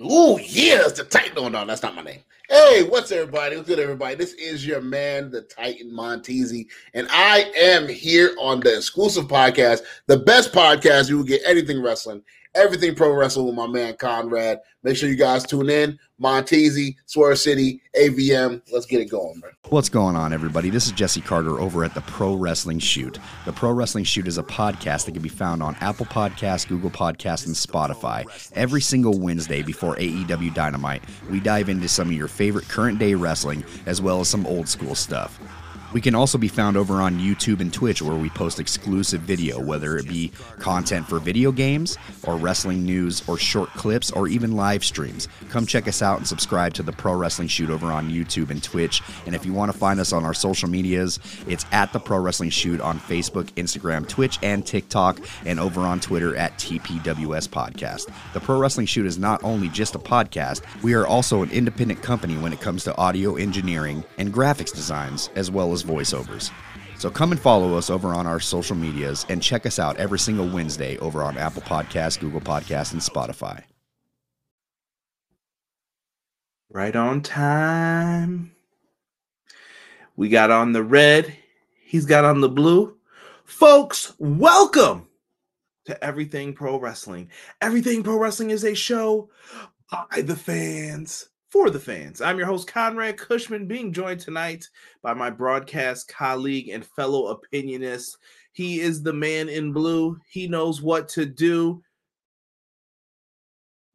Ooh, yes, the Titan. No, no, that's not my name. Hey, what's everybody? What's good, everybody? This is your man, the Titan Montezi, and I am here on the exclusive podcast, the best podcast. You will get anything wrestling, everything pro wrestling with my man Conrad. Make sure you guys tune in. Montezi, Swerve City, AVM. Let's get it going, man. What's going on, everybody? This is Jesse Carter over at the Pro Wrestling Shoot. The Pro Wrestling Shoot is a podcast that can be found on Apple Podcasts, Google Podcasts, and Spotify. Every single Wednesday before AEW Dynamite, we dive into some of your favorite current day wrestling as well as some old school stuff. We can also be found over on YouTube and Twitch where we post exclusive video, whether it be content for video games or wrestling news or short clips or even live streams. Come check us out and subscribe to the Pro Wrestling Shoot over on YouTube and Twitch. And if you want to find us on our social medias, it's at the Pro Wrestling Shoot on Facebook, Instagram, Twitch, and TikTok, and over on Twitter at TPWS Podcast. The Pro Wrestling Shoot is not only just a podcast, we are also an independent company when it comes to audio engineering and graphics designs, as well as voiceovers. So come and follow us over on our social medias and check us out every single Wednesday over on Apple Podcasts, Google Podcasts, and Spotify. Right on time. We got on the red. He's got on the blue. Folks, welcome to Everything Pro Wrestling. Everything Pro Wrestling is a show by the fans for the fans. I'm your host, Conrad Cushman, being joined tonight by my broadcast colleague and fellow opinionist. He is the man in blue. He knows what to do.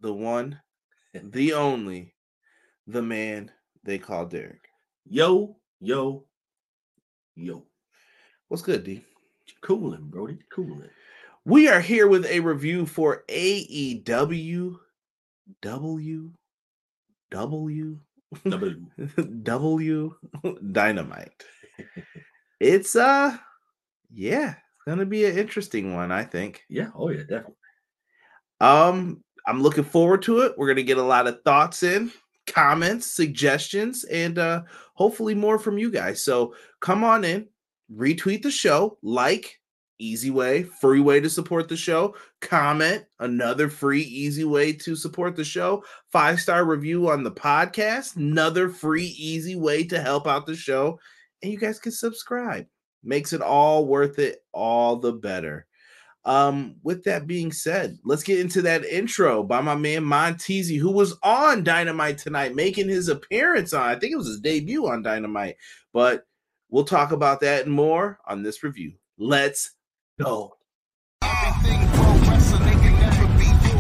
The one, the only, the man they call Derek. Yo, yo, yo. What's good, D? Cooling, Brody. Cooling. We are here with a review for AEW W W W. W Dynamite. It's uh yeah, gonna be an interesting one, I think. Yeah. Oh yeah, definitely. Um, I'm looking forward to it. We're gonna get a lot of thoughts in, comments, suggestions, and uh hopefully more from you guys. So come on in, retweet the show, like, easy way, free way to support the show. Comment, another free, easy way to support the show. Five star review on the podcast, another free, easy way to help out the show. And you guys can subscribe. Makes it all worth it, all the better. Um, with that being said, let's get into that intro by my man Montezi, who was on Dynamite tonight, making his appearance on. I think it was his debut on Dynamite, but we'll talk about that and more on this review. Let's go. Everything pro wrestling, they can never be you.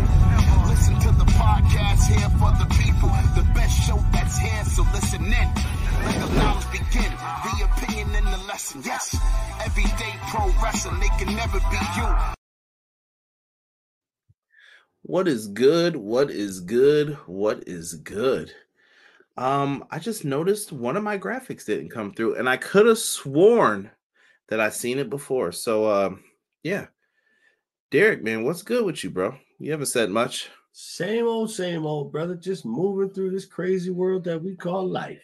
Listen to the podcast here for the people. The best show that's here, so listen in. Let the knowledge begin. The opinion and the lesson. Yes, everyday pro wrestling, they can never be you. What is good? What is good? What is good? Um, I just noticed one of my graphics didn't come through, and I could have sworn that I've seen it before. So um, yeah. Derek, man, what's good with you, bro? You haven't said much. Same old, same old, brother. Just moving through this crazy world that we call life.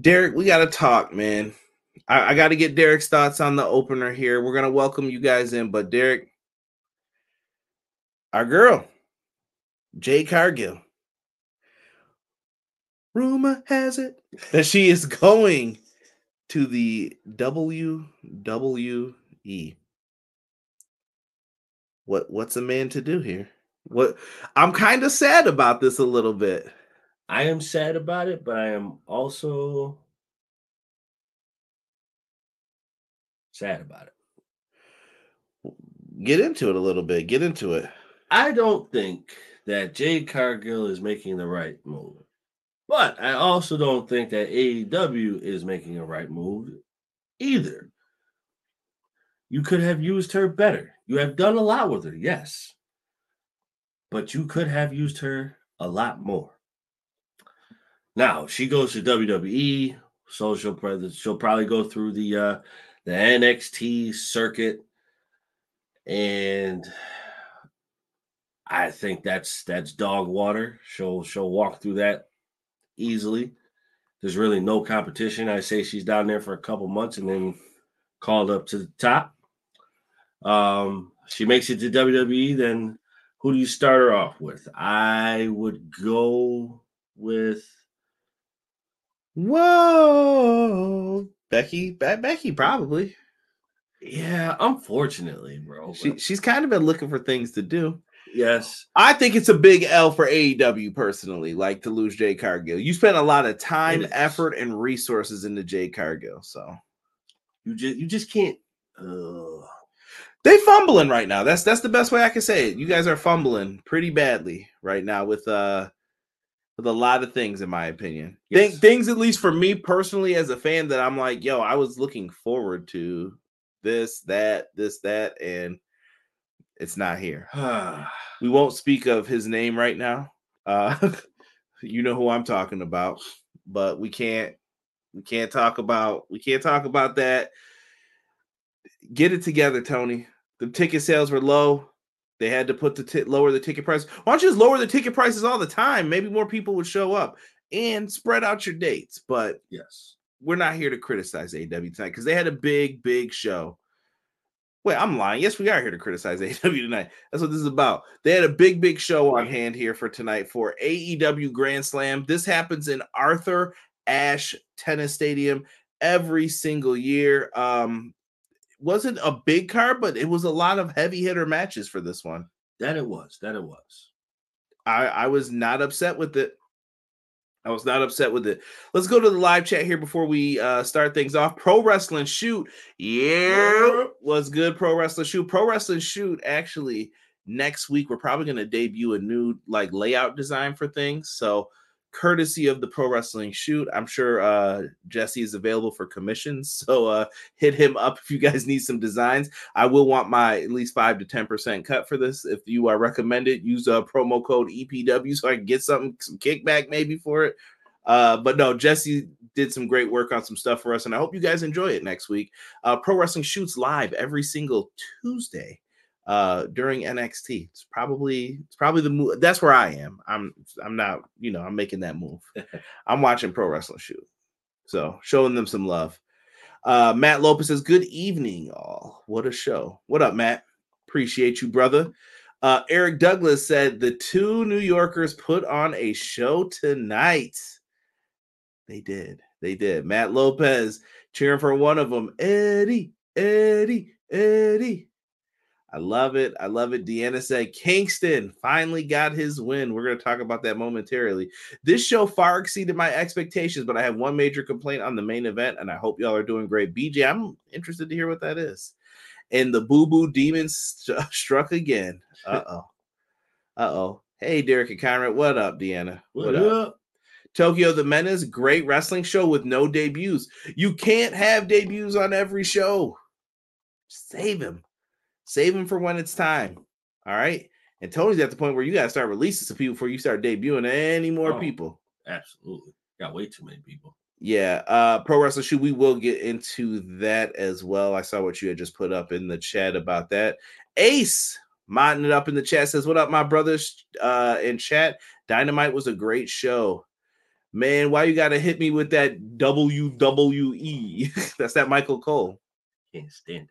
Derek, we gotta talk, man. I, I gotta get Derek's thoughts on the opener here. We're gonna welcome you guys in, but Derek, our girl, Jade Cargill. Rumor has it that she is going to the WWE. What what's a man to do here? What I'm kind of sad about this a little bit. I am sad about it, but I am also sad about it. Get into it a little bit. Get into it. I don't think that Jade Cargill is making the right move. But I also don't think that AEW is making a right move either. You could have used her better. You have done a lot with her, yes. But you could have used her a lot more. Now she goes to WWE, so she'll she'll probably go through the uh the NXT circuit, and I think that's that's dog water. She'll she'll walk through that easily. There's really no competition. I say she's down there for a couple months and then called up to the top. Um, she makes it to WWE, then Who do you start her off with? I would go with Whoa, Becky, Be- Becky, probably. yeah. Unfortunately, bro. She she's kind of been looking for things to do. Yes, I think it's a big L for AEW personally, like to lose Jade Cargill. You spent a lot of time, effort, and resources into Jade Cargill, so you just you just can't. Uh, they fumbling right now. That's that's the best way I can say it. You guys are fumbling pretty badly right now with uh with a lot of things, in my opinion. Think things, at least for me personally, as a fan, that I'm like, yo, I was looking forward to this, that, this, that, and it's not here. We won't speak of his name right now. Uh you know who I'm talking about, but we can't we can't talk about we can't talk about that. Get it together, Tony. The ticket sales were low. They had to put the ti- lower the ticket price. Why don't you just lower the ticket prices all the time? Maybe more people would show up and spread out your dates. But yes. we're not here to criticize AW tonight because they had a big, big show. Wait, I'm lying. Yes, we are here to criticize AEW tonight. That's what this is about. They had a big, big show on hand here for tonight for AEW Grand Slam. This happens in Arthur Ashe Tennis Stadium every single year. Um, wasn't a big card, but it was a lot of heavy hitter matches for this one. That it was. That it was. I, I was not upset with it. I was not upset with it. Let's go to the live chat here before we uh, start things off. Pro Wrestling Shoot. Yeah, was good. Pro Wrestling Shoot. Pro Wrestling Shoot actually next week we're probably going to debut a new like layout design for things. So courtesy of the Pro Wrestling Shoot, I'm sure uh, Jesse is available for commissions. So uh, hit him up if you guys need some designs. I will want my at least five to ten percent cut for this. If you are recommended, use a promo code EPW so I can get something some kickback maybe for it. Uh, but no, Jesse did some great work on some stuff for us, and I hope you guys enjoy it next week. Uh, Pro Wrestling shoots live every single Tuesday uh during NXT. It's probably it's probably the move. That's where I am. I'm I'm not, you know, I'm making that move. I'm watching Pro Wrestling shoot. So showing them some love. Uh Matt Lopez says, Good evening, all. What a show. What up, Matt? Appreciate you, brother. Uh Eric Douglas said the two New Yorkers put on a show tonight. They did. They did. Matt Lopez cheering for one of them. Eddie, Eddie, Eddie. I love it. I love it. Deanna said Kingston finally got his win. We're going to talk about that momentarily. This show far exceeded my expectations, but I have one major complaint on the main event, and I hope y'all are doing great. BJ, I'm interested to hear what that is. And the Boo Boo Demon st- struck again. Uh oh. Uh oh. Hey, Derek and Conrad. What up, Deanna? What, up? Tokyo the Menace, great wrestling show with no debuts. You can't have debuts on every show. Save him. Save him for when it's time. All right. And Tony's at the point where you got to start releasing some people before you start debuting any more Oh. people. Absolutely. Got way too many people. Yeah. Uh Pro Wrestling Shoot, we will get into that as well. I saw what you had just put up in the chat about that. Ace modding it up in the chat says, What up, my brothers? Uh in chat. Dynamite was a great show. Man, why you gotta hit me with that WWE? That's that Michael Cole. Can't stand it.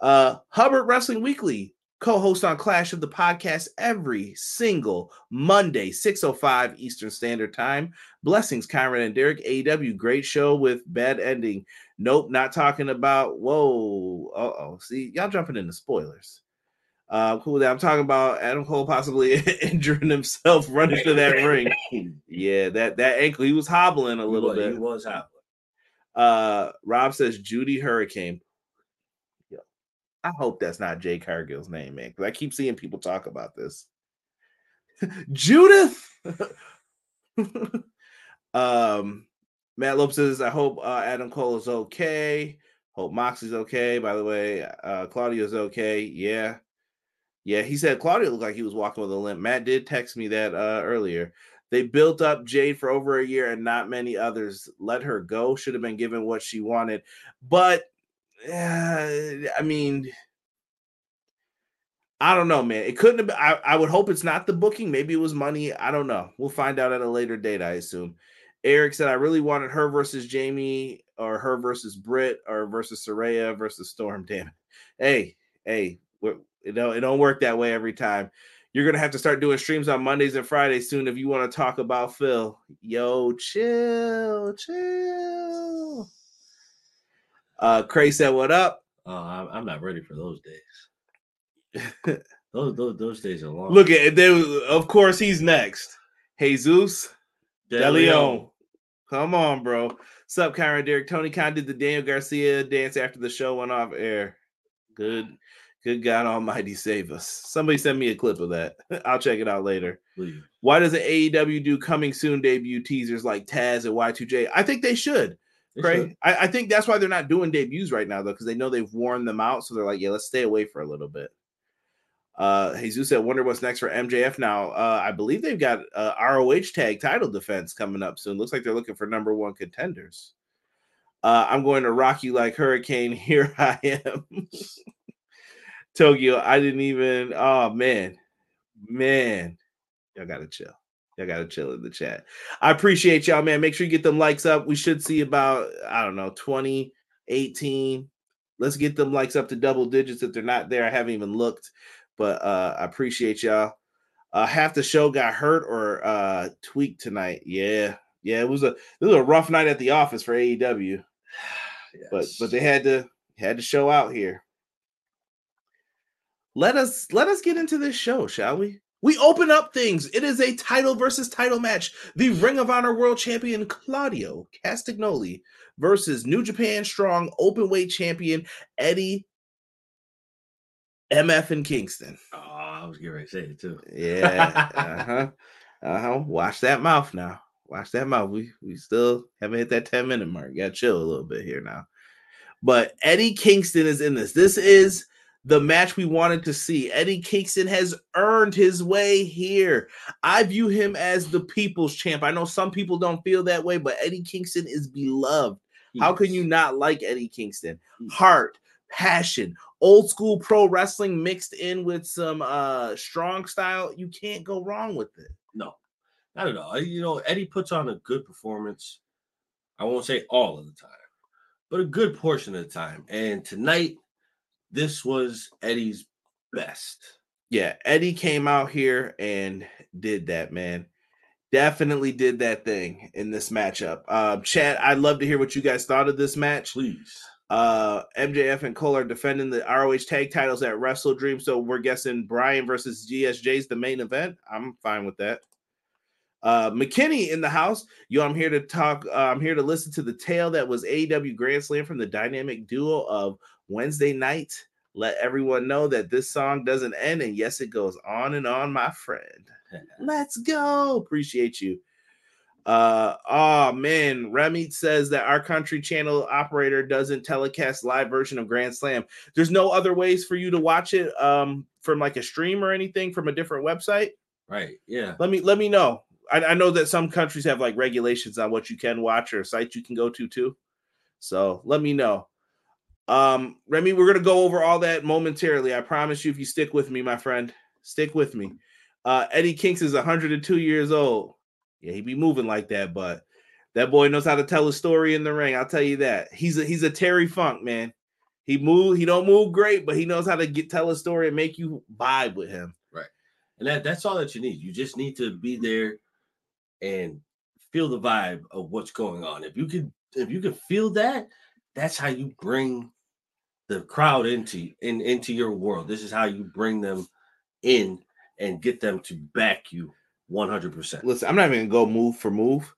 Uh, Hubbard Wrestling Weekly, co-host on Clash of the Podcast every single Monday, 6:05 Eastern Standard Time. Blessings, Conrad and Derek. AEW, great show with bad ending. Nope, not talking about. Whoa, uh oh. See, y'all jumping into spoilers. Uh, cool. I'm talking about Adam Cole possibly injuring himself running to that ring. Yeah, that that ankle. He was hobbling a He little was- bit. He was hobbling. Uh, Rob says Judy Hurricane. I hope that's not Jade Cargill's name, man, because I keep seeing people talk about this. Judith. um, Matt Lopez says, I hope uh, Adam Cole is okay. Hope Moxley's okay. By the way, uh, Claudio's okay. Yeah. Yeah, he said Claudio looked like he was walking with a limp. Matt did text me that uh, earlier. They built up Jade for over a year and not many others. Let her go. Should have been given what she wanted. But uh, I mean, I don't know, man. It couldn't have been. I, I would hope it's not the booking. Maybe it was money. I don't know. We'll find out at a later date, I assume. Eric said, I really wanted her versus Jamie or her versus Britt or versus Saraya versus Storm. Damn it. Hey, hey, it don't, it don't work that way every time. You're gonna have to start doing streams on Mondays and Fridays soon if you want to talk about Phil. Yo, chill, chill. Uh, Cray said, "What up?" Oh, I'm, I'm not ready for those days. Those those, those days are long. Look at there. Of course, he's next. Jesus De Leon. Come on, bro. Sup, Kyron Derek. Tony Khan did the Daniel Garcia dance after the show went off air. Good, good God Almighty save us. Somebody send me a clip of that. I'll check it out later. Please. Why doesn't AEW do coming soon debut teasers like Taz and Y2J? I think they should. Craig. I, I think that's why they're not doing debuts right now, though, because they know they've worn them out. So they're like, yeah, let's stay away for a little bit. Uh, Jesus said, "Wonder what's next for MJF now." Uh, I believe they've got uh, ROH tag title defense coming up soon. Looks like they're looking for number one contenders. Uh, I'm going to rock you like Hurricane. Here I am, Tokyo. I didn't even. Oh man, man, y'all gotta chill. Y'all gotta chill in the chat. I appreciate y'all, man. Make sure you get them likes up. We should see about I don't know 20, 18. Let's get them likes up to double digits. If they're not there, I haven't even looked but uh I appreciate y'all. Uh half the show got hurt or uh tweaked tonight. Yeah, yeah, it was a it was a rough night at the office for AEW, but but they had to had to show out here. Let us let us get into this show, shall we? We open up things. It is a title versus title match. The Ring of Honor World Champion Claudio Castagnoli versus New Japan Strong Openweight Champion Eddie MF in Kingston. Oh, I was getting ready to say it too. Yeah. uh-huh. Uh-huh. Watch that mouth now. Watch that mouth. We we still haven't hit that 10 minute mark. Gotta chill a little bit here now. But Eddie Kingston is in this. This is the match we wanted to see. Eddie Kingston has earned his way here. I view him as the people's champ. I know some people don't feel that way, but Eddie Kingston is beloved. How can you not like Eddie Kingston? Yes. Heart, passion, old school pro wrestling mixed in with some uh strong style. You can't go wrong with it. No, not at all. You know, Eddie puts on a good performance. I won't say all of the time, but a good portion of the time. And tonight, this was Eddie's best. Yeah, Eddie came out here and did that, man. Definitely did that thing in this matchup. Uh, Chad, I'd love to hear what you guys thought of this match. Please. Uh, MJF and Cole are defending the ROH tag titles at Wrestle Dream, so we're guessing Brian versus GSJ is the main event. I'm fine with that. Uh, McKinney in the house. Yo, I'm here to talk. Uh, I'm here to listen to the tale that was AEW Grand Slam from the dynamic duo of Wednesday night. Let everyone know that this song doesn't end, and yes, it goes on and on, my friend. Let's go. Appreciate you. Uh oh man, Remy says that our country channel operator doesn't telecast live version of Grand Slam. There's no other ways for you to watch it um from like a stream or anything from a different website. Right. Yeah. Let me let me know. I, I know that some countries have like regulations on what you can watch or sites you can go to too. So let me know. Um, Remy, we're gonna go over all that momentarily. I promise you, if you stick with me, my friend, stick with me. Uh, Eddie Kinks is 102 years old. Yeah, he be moving like that, but that boy knows how to tell a story in the ring. I'll tell you that. He's a he's a Terry Funk man. He move, he don't move great, but he knows how to get tell a story and make you vibe with him. Right, and that, that's all that you need. You just need to be there and feel the vibe of what's going on. If you could if you could feel that, that's how you bring the crowd into in into your world. This is how you bring them in and get them to back you 100%. listen, I'm not even gonna go move for move,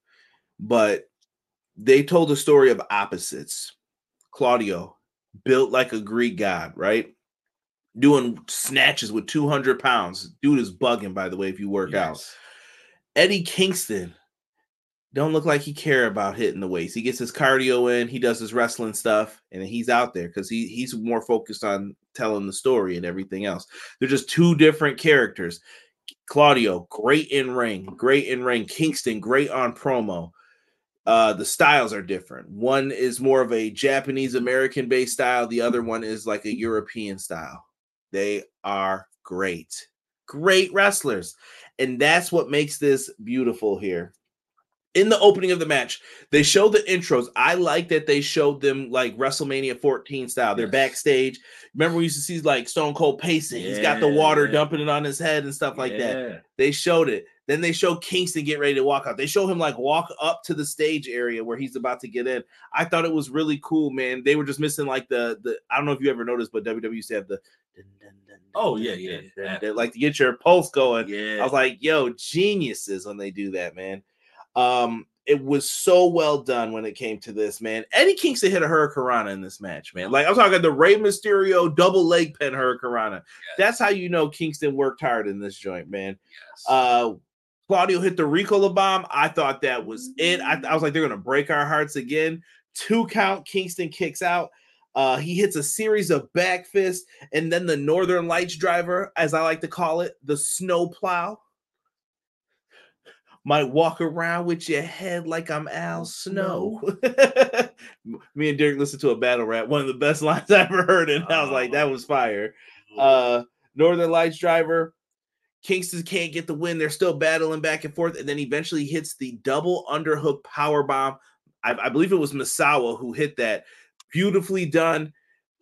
but they told the story of opposites. Claudio, built like a Greek god, right? Doing snatches with 200 pounds. Dude is bugging, by the way, if you work out. Eddie Kingston don't look like he care about hitting the weights. He gets his cardio in, he does his wrestling stuff, and he's out there because he he's more focused on telling the story and everything else. They're just two different characters. Claudio, great in ring, great in ring. Kingston, great on promo. Uh, the styles are different. One is more of a Japanese American based style, the other one is like a European style. They are great, great wrestlers. And that's what makes this beautiful here. In the opening of the match, they show the intros. I like that they showed them like WrestleMania 14 style. They're Yes. backstage. Remember, we used to see like Stone Cold pacing. He's got the water dumping it on his head and stuff like that. They showed it. Then they show Kingston get ready to walk out. They show him like walk up to the stage area where he's about to get in. I thought it was really cool, man. They were just missing like the the. I don't know if you ever noticed, but WWE used to have the. dun, dun, dun, Oh, yeah, yeah, yeah. dun, like to get your pulse going. Yeah. I was like, yo, geniuses when they do that, man. Um, it was so well done when it came to this, man. Eddie Kingston hit a Hurricanrana in this match, man. Like I'm talking the Rey Mysterio double leg pen Hurricanrana. That's how you know Kingston worked hard in this joint, man. Yes. Uh Claudio hit the Ricola bomb. I thought that was it. I, I was like, they're gonna break our hearts again. Two count, Kingston kicks out. Uh, he hits a series of back fists, and then the Northern Lights driver, as I like to call it, the snow plow. Might walk around with your head like I'm Al Snow. Me and Derek listened to a battle rap, one of the best lines I ever heard, and I was like, that was fire. Uh, Northern Lights driver, Kingston can't get the win. They're still battling back and forth, and then eventually hits the double underhook power bomb. I, I believe it was Misawa who hit that. Beautifully done.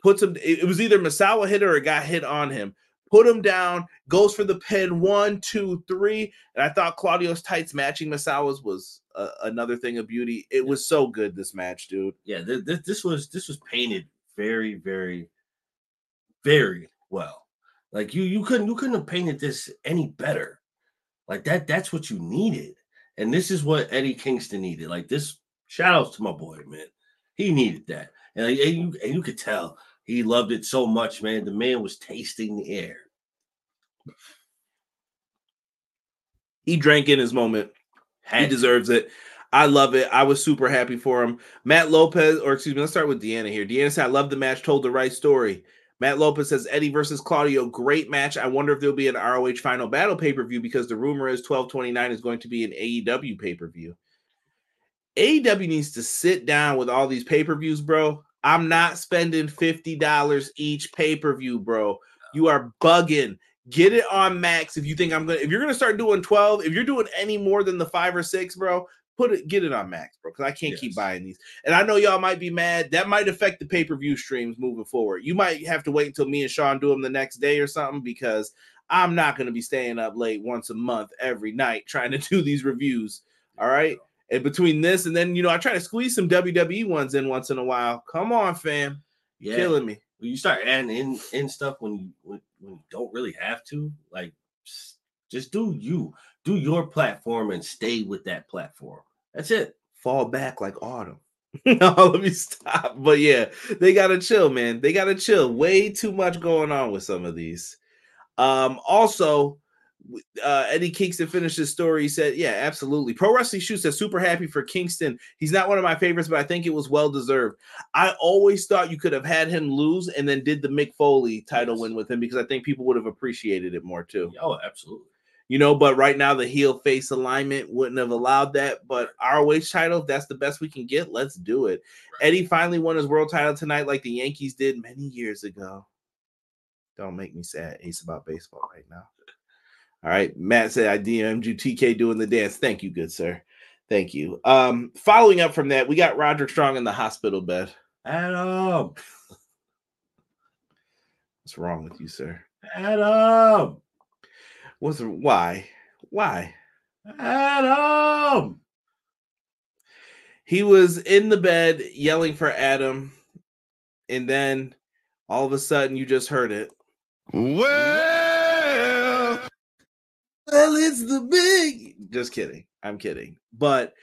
Puts him. It, it was either Misawa hit or it got hit on him. Put him down. Goes for the pin. One, two, three. And I thought Claudio's tights matching Misawa's was uh, another thing of beauty. It was so good this match, dude. yeah, th- th- this was this was painted very, very, very well. Like you, you couldn't you couldn't have painted this any better. Like that, that's what you needed, and this is what Eddie Kingston needed. Like this, shout outs to my boy, man. He needed that, and, and you and you could tell he loved it so much, man. The man was tasting the air. He drank in his moment. He deserves it. I love it. I was super happy for him. Matt Lopez, or excuse me, let's start with Deanna here. Deanna said, I love the match, told the right story. Matt Lopez says Eddie versus Claudio, great match. I wonder if there'll be an ROH final battle pay per view because the rumor is 1229 is going to be an AEW pay per view. AEW needs to sit down with all these pay per views, bro. I'm not spending $50 each pay per view, bro. You are bugging. Get it on max if you think I'm gonna. If you're gonna start doing 12, if you're doing any more than the five or six, bro, put it, get it on max, bro. Because I can't keep buying these. And I know y'all might be mad. That might affect the pay per view streams moving forward. You might have to wait until me and Sean do them the next day or something because I'm not gonna be staying up late once a month every night trying to do these reviews. All right. And between this and then, you know, I try to squeeze some WWE ones in once in a while. Come on, fam. yeah, Killing me. when you start adding in in stuff when you when, when you don't really have to, like just, do you do your platform and stay with that platform. That's it. fall back like autumn. no, let me stop. But yeah, they gotta chill, man. They gotta chill. Way too much going on with some of these. Um, also, uh, Eddie Kingston finished his story. He said, Yeah, absolutely. Pro Wrestling Shoot says super happy for Kingston. He's not one of my favorites, but I think it was well deserved. I always thought you could have had him lose and then did the Mick Foley title win with him because I think people would have appreciated it more too Oh, absolutely. you know, but right now the heel face alignment wouldn't have allowed that. But ROH title, that's the best we can get, let's do it. Eddie finally won his world title tonight, like the Yankees did many years ago. Don't make me sad, Ace about baseball right now. All right, Matt said I DM'd you TK doing the dance. Thank you, good sir. Thank you. Um, following up from that, we got Roderick Strong in the hospital bed. Adam, What's wrong with you, sir? Adam, What's why? Why? Adam. he was in the bed yelling for Adam, and then all of a sudden you just heard it. Well, Well, it's the big. Just kidding. I'm kidding. But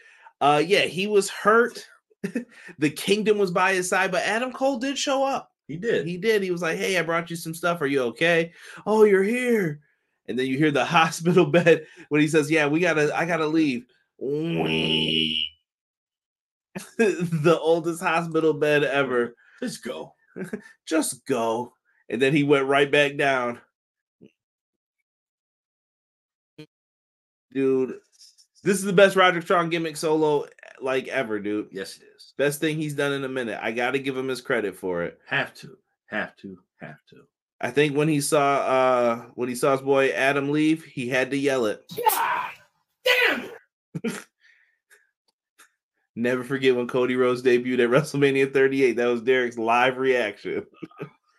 uh yeah, he was hurt. the kingdom was by his side, but Adam Cole did show up. He did. He did. He was like, "Hey, I brought you some stuff. Are you okay? Oh, you're here." And then you hear the hospital bed when he says, "Yeah, we gotta. I gotta leave." the oldest hospital bed ever. Let's go. Just go. And then he went right back down. Dude, this is the best Roderick Strong gimmick solo like ever, dude. Yes, it is. Best thing he's done in a minute. I got to give him his credit for it. Have to. Have to. Have to. I think when he saw uh when he saw his boy Adam leave, he had to yell it. Yeah. Damn it. Never forget when Cody Rhodes debuted at WrestleMania 38. That was Derek's live reaction.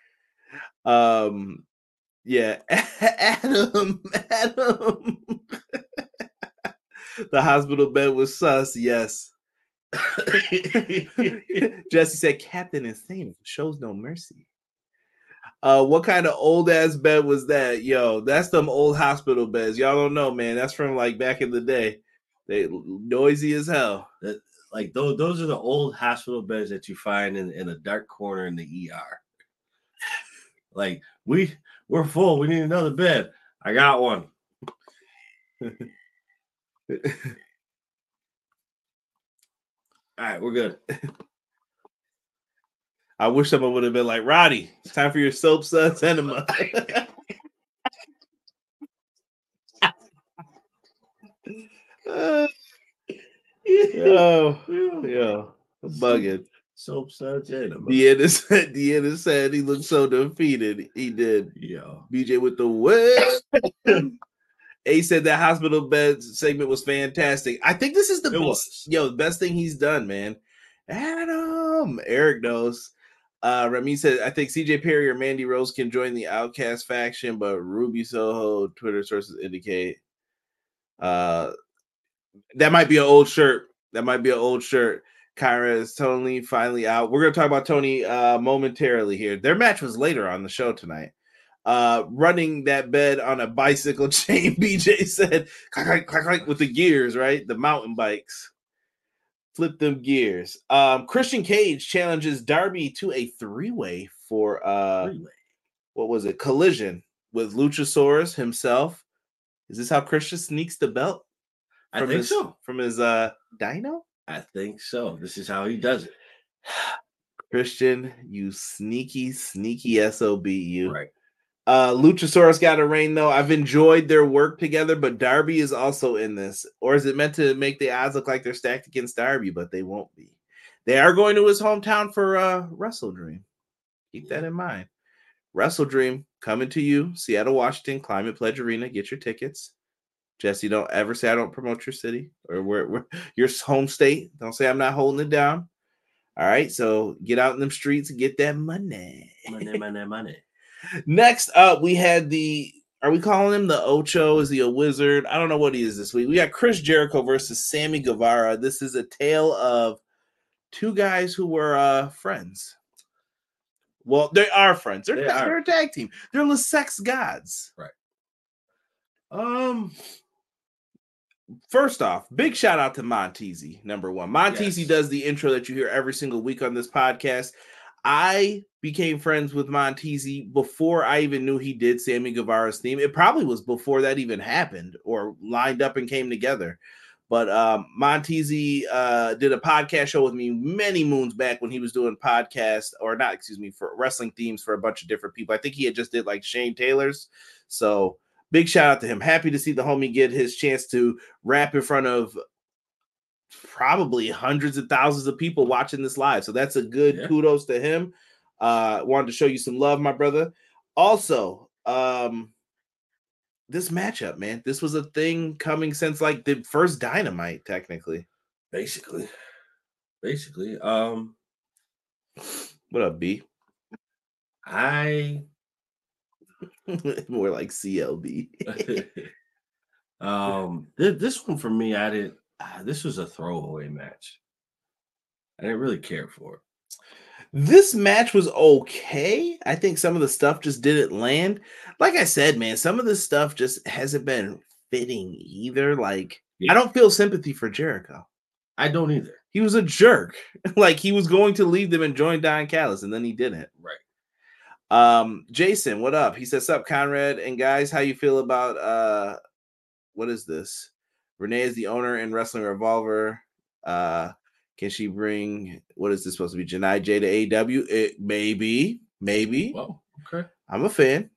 um, yeah, Adam, Adam. The hospital bed was sus. Yes. Jesse said, "Captain Insane shows no mercy." Uh, what kind of old ass bed was that? Yo, that's them old hospital beds. Y'all don't know, man. That's from like back in the day. They noisy as hell. like those those are the old hospital beds that you find in, in a dark corner in the ER. Like we we're full. We need another bed. I got one. All right, we're good. I wish someone would have been like, Roddy, it's time for your soap suds enema. Uh, yo, yo, bugging. Soap suds enema. Deanna said, Deanna said he looked so defeated. He did. Yo. BJ with the win. A said that hospital bed segment was fantastic. I think this is the It best, was. yo, the best thing he's done, man. Adam, Eric knows. Uh, Remy said, I think CJ Perry or Mandy Rose can join the Outcast faction, but Ruby Soho, Twitter sources indicate. Uh, that might be an old shirt. That might be an old shirt. Kyra is Tony finally out. We're gonna talk about Tony uh momentarily here. Their match was later on the show tonight. Uh running that bed on a bicycle chain, BJ said clack, clack, clack, clack, with the gears, right? The mountain bikes. Flip them gears. Um Christian Cage challenges Darby to a three-way for uh Freeway. what was it? Collision with Luchasaurus himself. Is this how Christian sneaks the belt? I think his, so. From his uh dino? I think so. This is how he does it. Christian, you sneaky, sneaky SOB, you. Right. Uh Luchasaurus got a reign though. I've enjoyed their work together, but Darby is also in this. Or is it meant to make the odds look like they're stacked against Darby, but they won't be. They are going to his hometown for uh Wrestle Dream. Keep that in mind. Wrestle Dream coming to you, Seattle, Washington, Climate Pledge Arena. Get your tickets. Jesse, don't ever say I don't promote your city or where, where your home state. Don't say I'm not holding it down. All right, so get out in them streets and get that money. Money, money, money. Next up, we had the. Are we calling him the Ocho? Is he a wizard? I don't know what he is this week. We got Chris Jericho versus Sammy Guevara. This is a tale of two guys who were uh friends. Well, they are friends. They're, They are. they're a tag team. They're the sex gods. Right. Um, First off, big shout out to Montezi, number one. Montezi Yes. does the intro that you hear every single week on this podcast. I became friends with Montezi before I even knew he did Sammy Guevara's theme. It probably was before that even happened or lined up and came together. But um, uh, did a podcast show with me many moons back when he was doing podcast or not, excuse me, for wrestling themes for a bunch of different people. I think he had just did like Shane Taylor's. So big shout out to him. Happy to see the homie get his chance to rap in front of probably hundreds of thousands of people watching this live. So that's a good Yeah. kudos to him. Uh wanted to show you some love, my brother. Also, um this matchup, man, this was a thing coming since like the first dynamite, technically. basically, basically. Um, What up, B? I More like CLB. um th- this one for me, I didn't. Uh, this was a throwaway match. I didn't really care for it. This match was okay. I think some of the stuff just didn't land. Like I said, man, some of this stuff just hasn't been fitting either. Like, Yeah. I don't feel sympathy for Jericho. I don't either. He was a jerk. like he was going to leave them and join Don Callis, and then he didn't. Right. Um, Jason, what up? He says, "Sup, Conrad and guys, how you feel about uh, what is this? Renee is the owner in Wrestling Revolver. Uh, can she bring what is this supposed to be? Janai J to AW? It maybe, maybe. Well, okay. I'm a fan.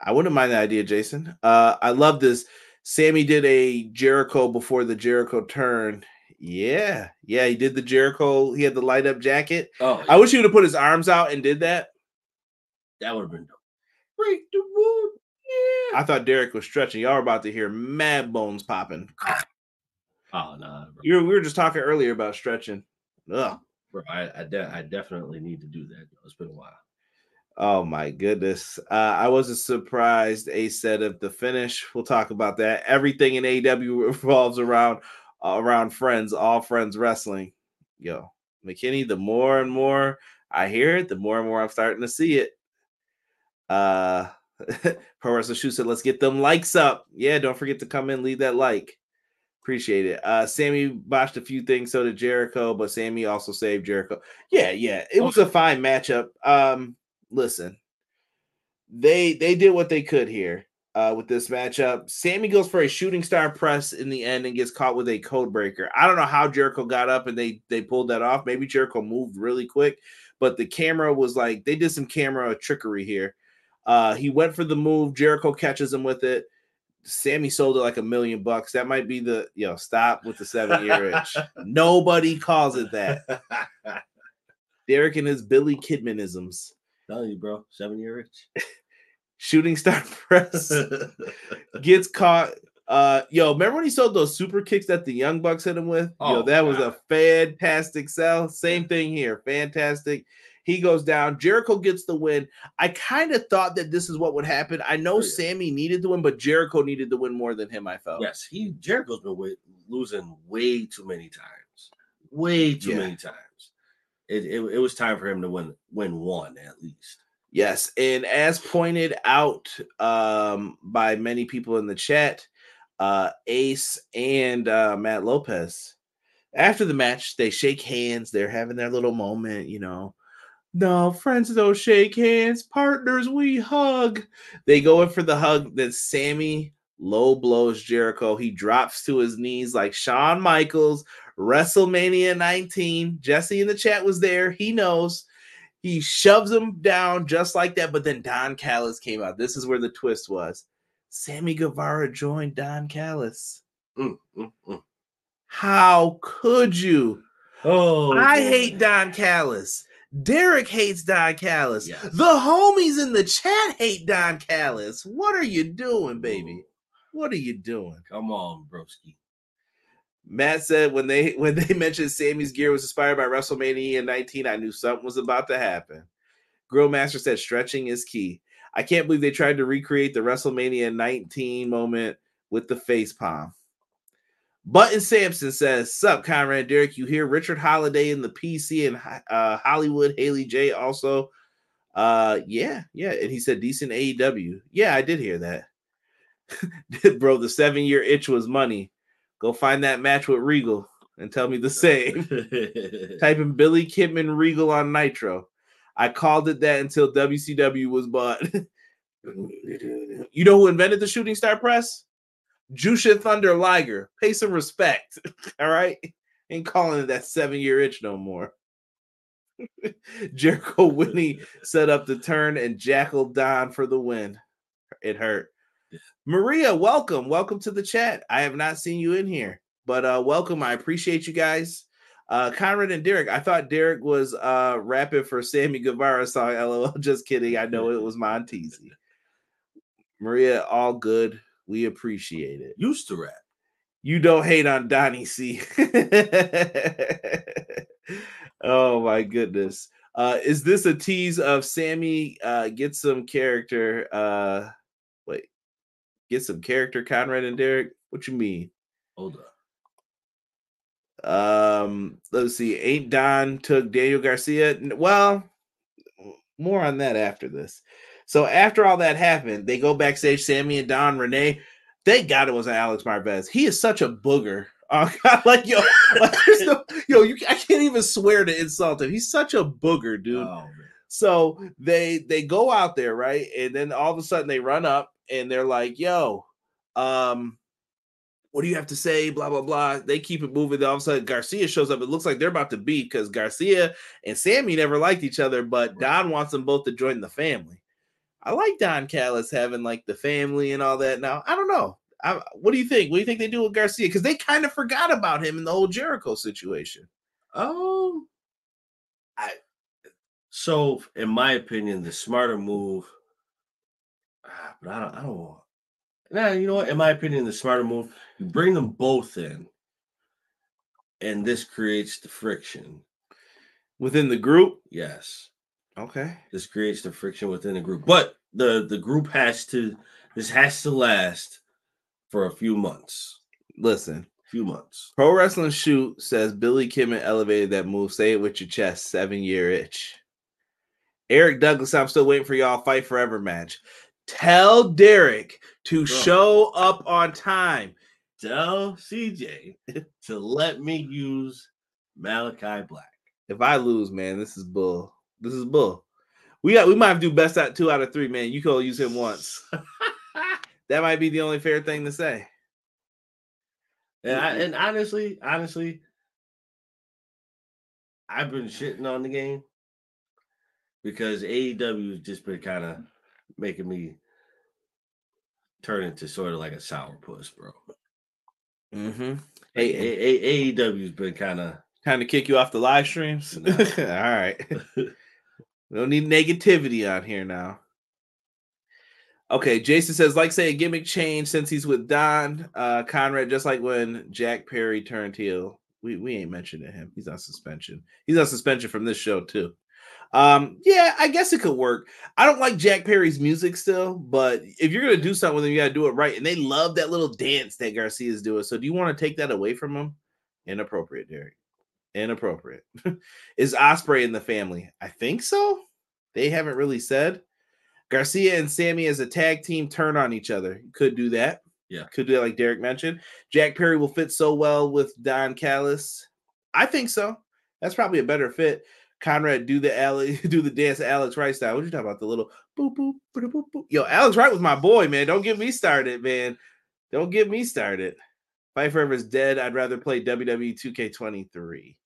I wouldn't mind the idea, Jason. Uh, I love this. Sammy did a Jericho before the Jericho turn. Yeah, yeah, he did the Jericho. He had the light up jacket. Oh, I wish he would have put his arms out and did that. that would have been dope. Break the. Yeah. I thought Derek was stretching. Y'all are about to hear mad bones popping. Oh no. We were just talking earlier about stretching. Ugh. bro I I, de- I definitely need to do that. It's been a while. Oh my goodness. Uh, I wasn't surprised. A said of the finish. We'll talk about that. Everything in AW revolves around uh, around friends, all friends wrestling. Yo, McKinney, the more and more I hear it, the more and more I'm starting to see it. Uh Pro Wrestler Shoe said, let's get them likes up. Yeah, don't forget to come in, leave that like. Appreciate it. Uh Sammy botched a few things, so did Jericho, but Sammy also saved Jericho. Yeah, yeah. It was a fine matchup. Um, listen, they they did what they could here uh with this matchup. Sammy goes for a shooting star press in the end and gets caught with a code breaker. I don't know how Jericho got up and they they pulled that off. Maybe Jericho moved really quick, but the camera was like they did some camera trickery here. Uh he went for the move, Jericho catches him with it. Sammy sold it like a million bucks. That might be the yo stop with the seven year itch. Nobody calls it that. Derek and his Billy Kidmanisms. Telling you, bro, seven year itch. Shooting star press gets caught. Uh, yo, remember when he sold those super kicks that the Young Bucks hit him with? yo, Oh, that was a God. fantastic sell. Same thing here, fantastic. He goes down. Jericho gets the win. I kind of thought that this is what would happen. I know Oh, yeah. Sammy needed the win, but Jericho needed the win more than him. I felt. yes, he Jericho's been way, losing way too many times. Way too Yeah. many times. It, it it was time for him to win win one at least. Yes, and as pointed out um, by many people in the chat, uh, Ace and uh, Matt Lopez, after the match, they shake hands. They're having their little moment, you know. No, friends don't shake hands. Partners, we hug. They go in for the hug. Then Sammy low blows Jericho. He drops to his knees like Shawn Michaels, WrestleMania 19. Jesse in the chat was there. He knows. He shoves him down just like that. But then Don Callis came out. This is where the twist was. Sammy Guevara joined Don Callis. Mm, mm, mm. How could you? Oh, I hate Don Callis. Derek hates Don Callis. Yes. The homies in the chat hate Don Callis. What are you doing, baby? What are you doing? Come on, broski. Matt said when they when they mentioned Sammy's gear was inspired by WrestleMania 19, I knew something was about to happen. Grill Master said stretching is key. I can't believe they tried to recreate the WrestleMania 19 moment with the face palm. Button Sampson says, Sup, Conrad Derek. You hear Richard Holliday in the PC and uh, Hollywood, Haley J also. Uh, yeah, yeah. And he said decent AEW. Yeah, I did hear that. Bro, the seven year itch was money. Go find that match with Regal and tell me the same. Type in Billy Kidman Regal on Nitro. I called it that until WCW was bought. you know who invented the shooting star press? Jushin Thunder Liger. Pay some respect. All right. Ain't calling it that seven year itch no more. Jericho Whitney set up the turn and Jackal Don for the win. It hurt. Maria, welcome. Welcome to the chat. I have not seen you in here, but uh welcome. I appreciate you guys. Uh Conrad and Derek. I thought Derek was uh rapping for Sammy Guevara song. LOL. Just kidding. I know it was Montezi. Maria, all good. We appreciate it. Used to rap. You don't hate on Donnie C. oh my goodness. Uh is this a tease of Sammy uh get some character uh wait get some character Conrad and Derek? What you mean? Hold up. Um let's see. Ain't Don took Daniel Garcia? Well, more on that after this. So after all that happened, they go backstage. Sammy and Don Renee. Thank God it wasn't Alex Marvez. He is such a booger. Oh God, like yo, like, no- yo, you I can't even swear to insult him. He's such a booger, dude. Oh. So they they go out there, right? And then all of a sudden they run up and they're like, yo, um, what do you have to say? Blah blah blah. They keep it moving. Then all of a sudden Garcia shows up. It looks like they're about to beat because Garcia and Sammy never liked each other, but Don wants them both to join the family. I like Don Callis having like the family and all that. Now I don't know. I, what do you think? What do you think they do with Garcia? Because they kind of forgot about him in the whole Jericho situation. Um, I so in my opinion, the smarter move. ah, But I don't. I don't want. Nah, you know what? In my opinion, the smarter move. You bring them both in, and this creates the friction. Within the group. Yes, Okay. this creates the friction within the group, but the the group has to. This has to last for a few months. Listen. A Few months. Pro Wrestling Shoot says Billy Kidman elevated that move. Say it with your chest. Seven year itch. Eric Douglas, I'm still waiting for y'all fight forever match. Tell Derek to Bro. show up on time. Tell CJ to let me use Malachi Black. If I lose, man, this is bull. This is bull. We got we might have to do best out two out of three, man. You can only use him once. That might be the only fair thing to say. And, I, and honestly, honestly, I've been shitting on the game because AEW has just been kind of making me turn into sort of like a sourpuss, bro. Mm-hmm. Hey, Hey, A- A- AEW's been kind of kind of kick you off the live streams. Nah. All right. We don't need negativity on here now. Okay, Jason says, like say a gimmick change since he's with Don uh Conrad, just like when Jack Perry turned heel. We we ain't mentioning him. He's on suspension. He's on suspension from this show too. Um, yeah, I guess it could work. I don't like Jack Perry's music still, but if you're gonna do something with him, you gotta do it right. And they love that little dance that Garcia's doing. So do you want to take that away from him? Inappropriate, Derek. Inappropriate. Is Ospreay in the family? I think so. They haven't really said. Garcia and Sammy as a tag team turn on each other. Could do that. Yeah. Could do that like Derek mentioned. Jack Perry will fit so well with Don Callis. I think so. That's probably a better fit. Conrad do the alley, do the dance Alex Wright style. What you talking about? The little boop boop boop boop boop. Yo, Alex Wright was my boy, man. Don't get me started, man. Don't get me started. Fight Forever is dead. I'd rather play WWE 2K23.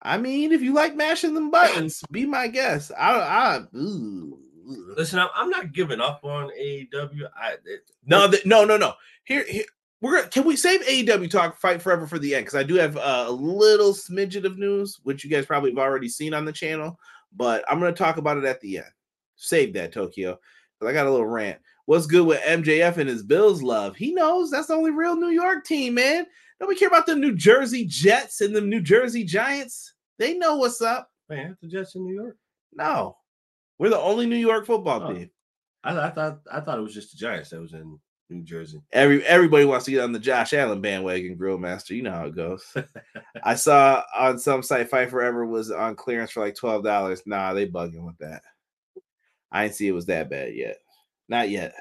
I mean, if you like mashing them buttons, be my guest. I, I, ooh. listen. I'm, I'm not giving up on AEW. I it, no, th- no, no, no. Here, here, we're gonna. Can we save AEW talk Fight Forever for the end? Because I do have uh, a little smidget of news, which you guys probably have already seen on the channel, but I'm gonna talk about it at the end. Save that, Tokyo. 'cause I got a little rant. What's good with MJF and his Bills love? He knows that's the only real New York team, man. Nobody care about the New Jersey Jets and the New Jersey Giants. They know what's up. man, the Jets in New York. No, we're the only New York football Oh. team. I, I thought I thought it was just the Giants that was in New Jersey. Every everybody wants to get on the Josh Allen bandwagon, Grill Master. You know how it goes. I saw on some site Fight Forever was on clearance for like twelve dollars. Nah, they bugging with that. I didn't see it was that bad yet. Not yet.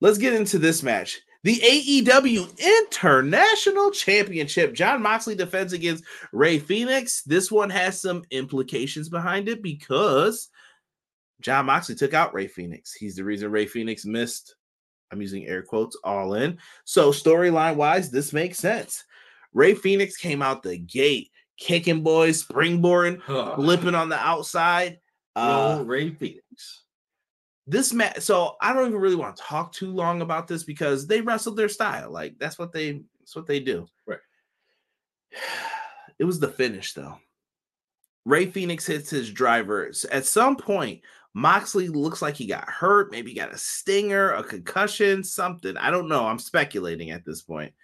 Let's get into this match. The AEW International Championship. Jon Moxley defends against Rey Fenix. This one has some implications behind it because Jon Moxley took out Rey Fenix. He's the reason Rey Fenix missed. I'm using air quotes all in. So, storyline wise, this makes sense. Rey Fenix came out the gate, kicking boys, springboarding, flipping on the outside. Uh, Roll Rey Fenix. This match so i don't even really want to talk too long about this because they wrestled their style like that's what they that's what they do. Right. it was the finish though. Rey Fenix hits his drivers at some point moxley looks like he got hurt maybe got a stinger a concussion something. I don't know. I'm speculating at this point. point.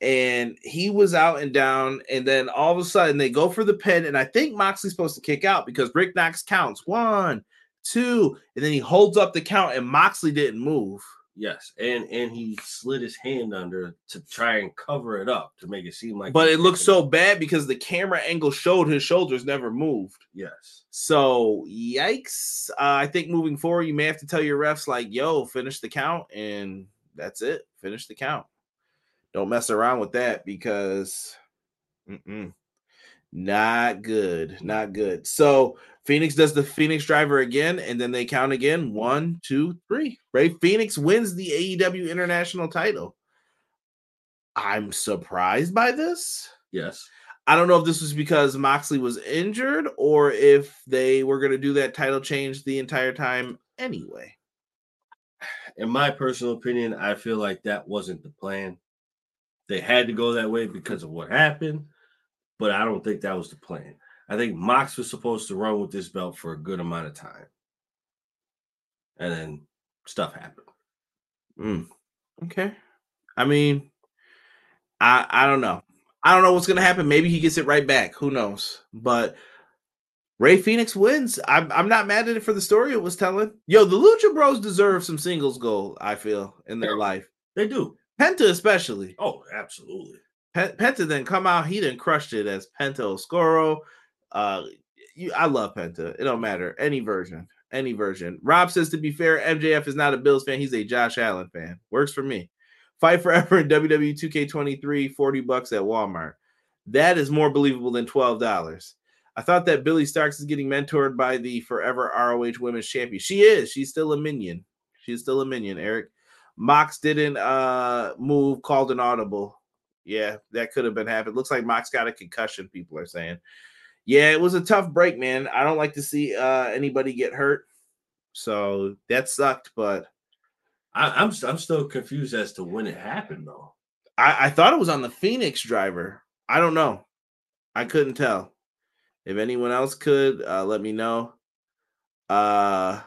And he was out and down and then all of a sudden they go for the pin and i think moxley's supposed to kick out because rick knox counts. One two, and then he holds up the count, and Moxley didn't move. Yes, and and he slid his hand under to try and cover it up to make it seem like. But it looked so bad because the camera angle showed his shoulders never moved. Yes, So yikes! Uh, I think moving forward, you may have to tell your refs like, "Yo, finish the count," and that's it. Finish the count. Don't mess around with that because, mm-mm. Not good, not good. So Phoenix does the Phoenix driver again, and then they count again. One, two, three. Right? Phoenix wins the AEW International title. I'm surprised by this. yes. I don't know if this was because Moxley was injured or if they were going to do that title change the entire time anyway. In my personal opinion, I feel like that wasn't the plan. They had to go that way because of what happened, but I don't think that was the plan. I think Mox was supposed to run with this belt for a good amount of time, and then stuff happened. Mm, Okay. I mean, I I don't know. I don't know what's gonna happen. Maybe he gets it right back. Who knows? But Rey Fenix wins. I'm I'm not mad at it for the story it was telling. Yo, the Lucha Bros deserve some singles gold. I feel in their life. They do. Penta especially. Oh, absolutely. Pe- Penta then come out. He done crushed it as Penta Oscuro. Uh, you, I love Penta. It don't matter any version, any version. Rob says to be fair, MJF is not a Bills fan. He's a Josh Allen fan. Works for me. Fight forever in WWE 2K23, 40 bucks at Walmart. That is more believable than twelve dollars. I thought that Billie Starkz is getting mentored by the forever ROH Women's Champion. She is. She's still a minion. She's still a minion. Eric Mox didn't uh move, called an audible. Yeah, that could have been happened. Looks like Mox got a concussion, people are saying. Yeah, it was a tough break, man. I don't like to see uh anybody get hurt. So that sucked, but I, I'm I'm still confused as to when it happened though. I, I thought it was on the Phoenix driver. I don't know. I couldn't tell. If anyone else could, uh let me know. Uh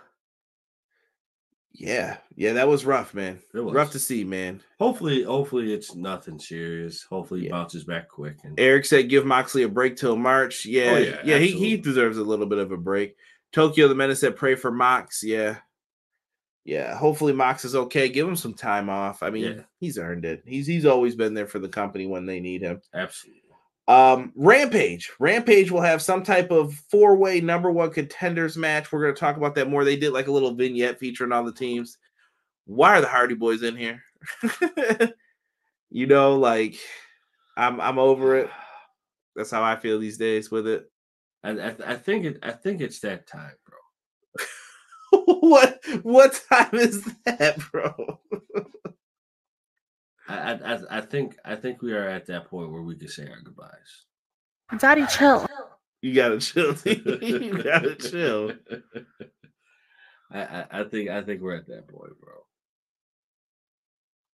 yeah, yeah, that was rough, man. It was. Rough to see, man. Hopefully, hopefully it's nothing serious. Hopefully he Yeah. bounces back quick. And Eric said give Moxley a break till March. Yeah, yeah, yeah, he, he deserves a little bit of a break. Tokyo the Menace said pray for Mox. Yeah. Yeah. Hopefully Mox is okay. Give him some time off. I mean, Yeah. he's earned it. He's he's always been there for the company when they need him. absolutely. Um, Rampage. Rampage will have some type of four-way number one contenders match. We're gonna talk about that more. They did like a little vignette featuring all the teams. Why are the Hardy Boys in here? you know, like I'm I'm over it. That's how I feel these days with it. I, I, I think it. I think it's that time, bro. what what time is that, bro? I, I I- I think I think we are at that point where we can say our goodbyes. Daddy, chill. You gotta chill. you gotta chill. I, I I think I think we're at that point, bro.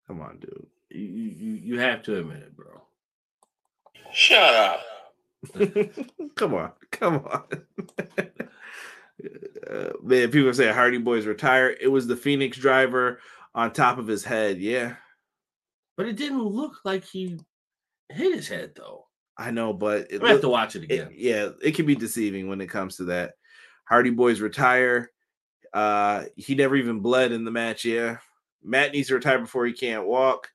Come on, dude. You you you- have to admit it, bro. Shut up. come on, come on. Uh, man, people say Hardy Boys retire. It was the Phoenix driver on top of his head. Yeah, But it didn't look like he hit his head though. I know, but it, I have to watch it it- again. yeah, it can be deceiving when it comes to that. Hardy Boys retire. Uh, he never even bled in the match. Yeah, Matt needs to retire before he can't walk.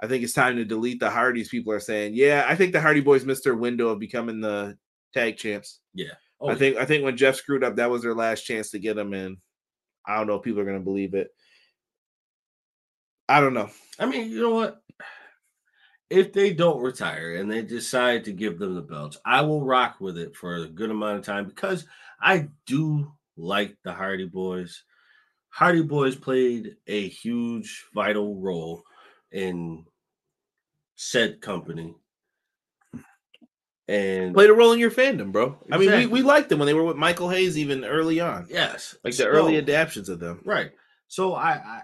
I think it's time to delete the Hardys. People are saying, yeah, I think the Hardy Boys missed their window of becoming the tag champs. Oh, I think I think when Jeff screwed up, that was their last chance to get him in. I don't know if people are gonna believe it. I don't know. I mean, you know what? If they don't retire and they decide to give them the belts, I will rock with it for a good amount of time because I do like the Hardy Boys. Hardy Boys played a huge, vital role in said company. And Played a role in your fandom, bro. I mean, we, we liked them when they were with Michael Hayes even early on. yes, Like the early so- adaptations of them. Right. So I, I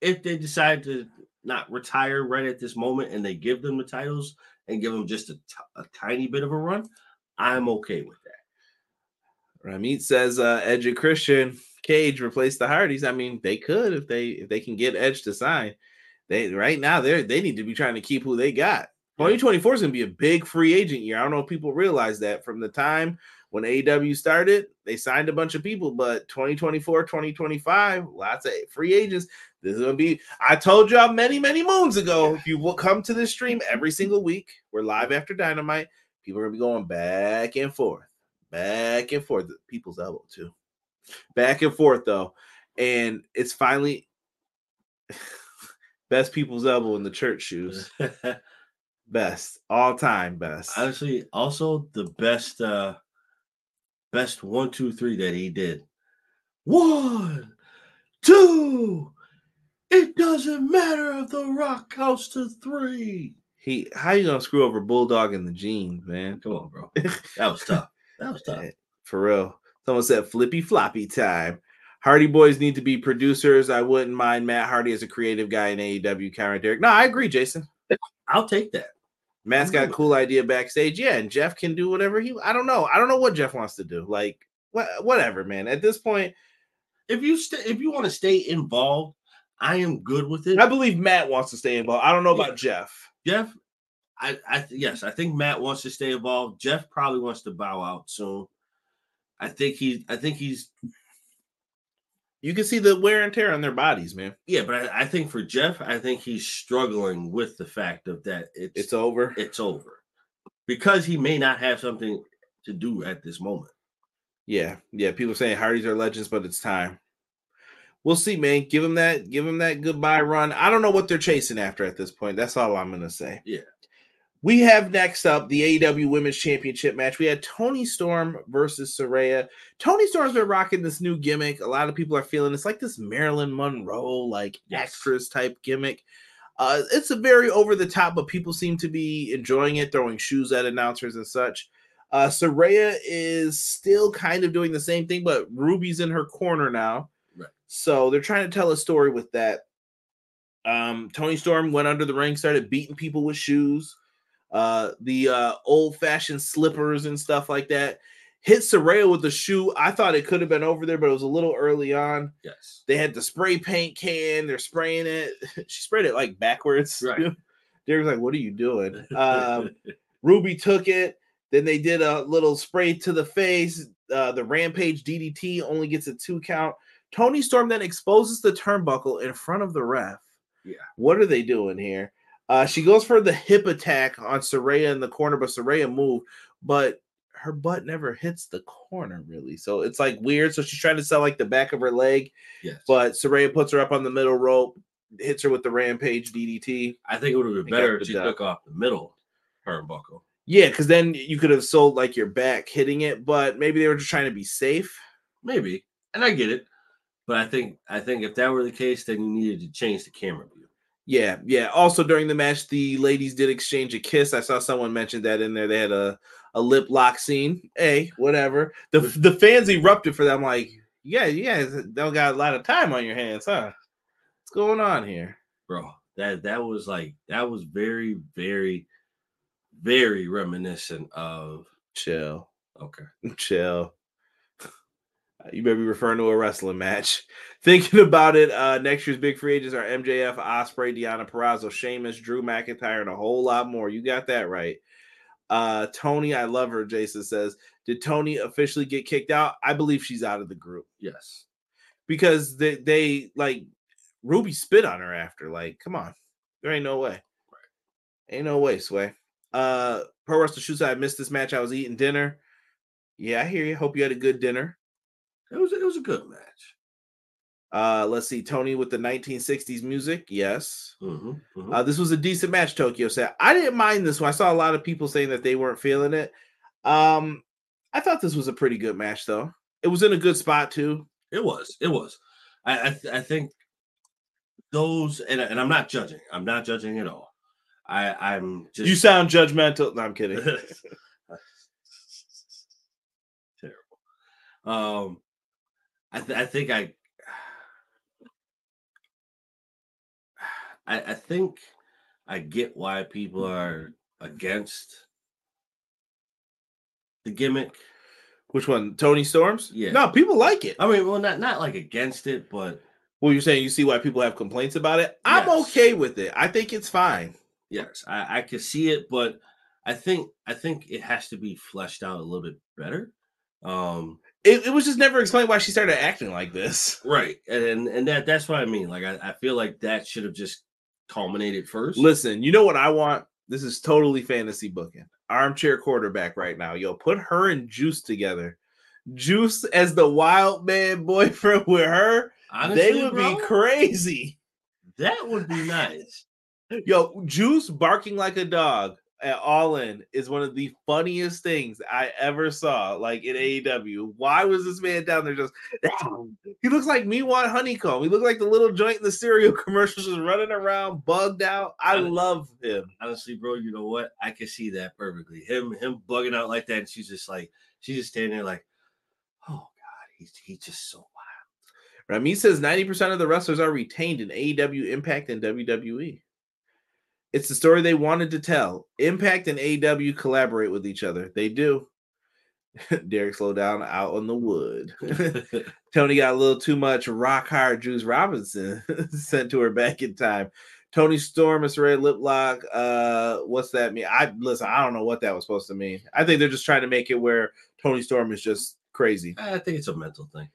if they decide to not retire right at this moment and they give them the titles and give them just a, t- a tiny bit of a run, I'm okay with that. Ramit says uh Edge Christian Cage replace the Hardys. I mean, they could if they if they can get Edge to sign. They right now they they need to be trying to keep who they got. 2024 is gonna be a big free agent year. I don't know if people realize that from the time when AEW started, they signed a bunch of people, but 2024, 2025, lots of free agents. This is gonna be. I told y'all many, many moons ago. If you will come to this stream mm-hmm. every single week, we're live after Dynamite. People are gonna be going back and forth, back and forth. People's elbow too, back and forth though, and it's finally best people's elbow in the church shoes. Best all time best. Honestly, also the best uh best one, two, three that he did. One, two. It doesn't matter if the rock counts to three. He how you gonna screw over Bulldog in the jeans, man? Come on, bro. That was tough. That was tough. Eh, For real. Someone said flippy floppy time. Hardy boys need to be producers. I wouldn't mind Matt Hardy as a creative guy in AEW. Karen Derek. No, I agree, Jason. I'll take that. Matt's got a cool idea backstage. Yeah, and Jeff can do whatever he. I don't know. I don't know what Jeff wants to do. Like, what, whatever, man. At this point, If you stay, if you want to stay involved, I am good with it. I believe Matt wants to stay involved. I don't know about Jeff. Jeff, I, I yes, I think Matt wants to stay involved. Jeff probably wants to bow out soon. I think he, I think he's, You can see the wear and tear on their bodies, man. yeah, but I, I think for Jeff, I think he's struggling with the fact of that it's It's over. it's over because he may not have something to do at this moment. Yeah, yeah. People saying Hardys are legends, but it's time. We'll see, man. Give him that. Give him that goodbye run. I don't know what they're chasing after at this point. That's all I'm gonna say. Yeah. We have next up the AEW Women's Championship match. We had Toni Storm versus Saraya. Toni Storm's been rocking this new gimmick. A lot of people are feeling it's like this Marilyn Monroe like Yes. actress type gimmick. Uh, it's a very over the top, but people seem to be enjoying it, throwing shoes at announcers and such. Uh, Saraya is still kind of doing the same thing, but Ruby's in her corner now. Right. So they're trying to tell a story with that. Um, Toni Storm went under the ring, started beating people with shoes, uh, the uh, old fashioned slippers and stuff like that. Hit Saraya with the shoe. I thought it could have been over there, but it was a little early on. Yes. They had the spray paint can. They're spraying it. she sprayed it like backwards. Right. Derek's like, "What are you doing?" Um, Ruby took it. Then they did a little spray to the face. Uh, the Rampage DDT only gets a two count. Toni Storm then exposes the turnbuckle in front of the ref. Yeah. What are they doing here? Uh, she goes for the hip attack on Saraya in the corner, but Saraya moved, but her butt never hits the corner really. So it's like weird. So she's trying to sell like the back of her leg, yes. but Saraya puts her up on the middle rope, hits her with the Rampage DDT. I think it would have been better if she took off the middle turnbuckle. Yeah, because then you could have sold like your back hitting it, but maybe they were just trying to be safe. Maybe. And I get it. But I think I think if that were the case, then you needed to change the camera view. Yeah, yeah. Also during the match, the ladies did exchange a kiss. I saw someone mention that in there. They had a, a lip lock scene. Hey, whatever. The the fans erupted for that. I'm like, yeah, yeah, don't got a lot of time on your hands, huh? What's going on here? Bro, that that was like that was very, very, very reminiscent of Chill, okay. chill. You may be referring to a wrestling match. Thinking about it, uh, next year's big free agents are MJF, Ospreay, Deonna Purrazzo, Sheamus, Drew McIntyre, and a whole lot more. You got that right. Uh, Toni, I love her. Jason says, "Did Toni officially get kicked out? I believe she's out of the group Yes. because they, they like Ruby spit on her after. Like, come on, there ain't no way. Ain't no way, Sway. Uh, Pro Wrestler Shoots. I missed this match. I was eating dinner. Yeah, I hear you. Hope you had a good dinner. It was it was a good match. Uh, let's see, Toni with the 1960s music. Yes. Mhm, mhm. Uh, this was a decent match, Tokyo said. I didn't mind this one. I saw a lot of people saying that they weren't feeling it. Um, I thought this was a pretty good match, though. It was in a good spot, too. It was. It was. I I, th- I think those and, and I'm not judging. I'm not judging at all. I I'm just you sound judgmental. No, I'm kidding. terrible. Um, I th- I think I, I I think I get why people are against the gimmick. Which one? Toni Storms? Yeah. No, people like it. I mean, well, not not like against it, but Well, you're saying you see why people have complaints about it? I'm Yes. okay with it. I think it's fine. yes, I I can see it, but I think I think it has to be fleshed out a little bit better. Um, It, it was just never explained why she started acting like this. right, and and that that's what I mean. Like I, I feel like that should have just culminated first. Listen, you know what I want? This is totally fantasy booking. Armchair quarterback right now. Yo, put her and Juice together. Juice as the wild man boyfriend with her, Honestly, they would bro, be crazy. That would be nice. Yo, Juice barking like a dog at All In is one of the funniest things I ever saw. Like in AEW, why was this man down there just? He looks like me want honeycomb. He looked like the little joint in the cereal commercials, just running around, bugged out. I love him. Honestly, bro, you know what? I can see that perfectly. Him him bugging out like that, and she's just like she's just standing there like, oh god, he's he's just so wild. Rami says 90% of the wrestlers are retained in AEW, Impact, and WWE. It's the story they wanted to tell. Impact and AW collaborate with each other. They do. Derek slow down out on the wood. Toni got a little too much rock hard Juice Robinson sent to her back in time. Toni Storm, Mr. Ray Liplock. Uh, what's that mean? I listen. I don't know what that was supposed to mean. I think they're just trying to make it where Toni Storm is just crazy. I think it's a mental thing.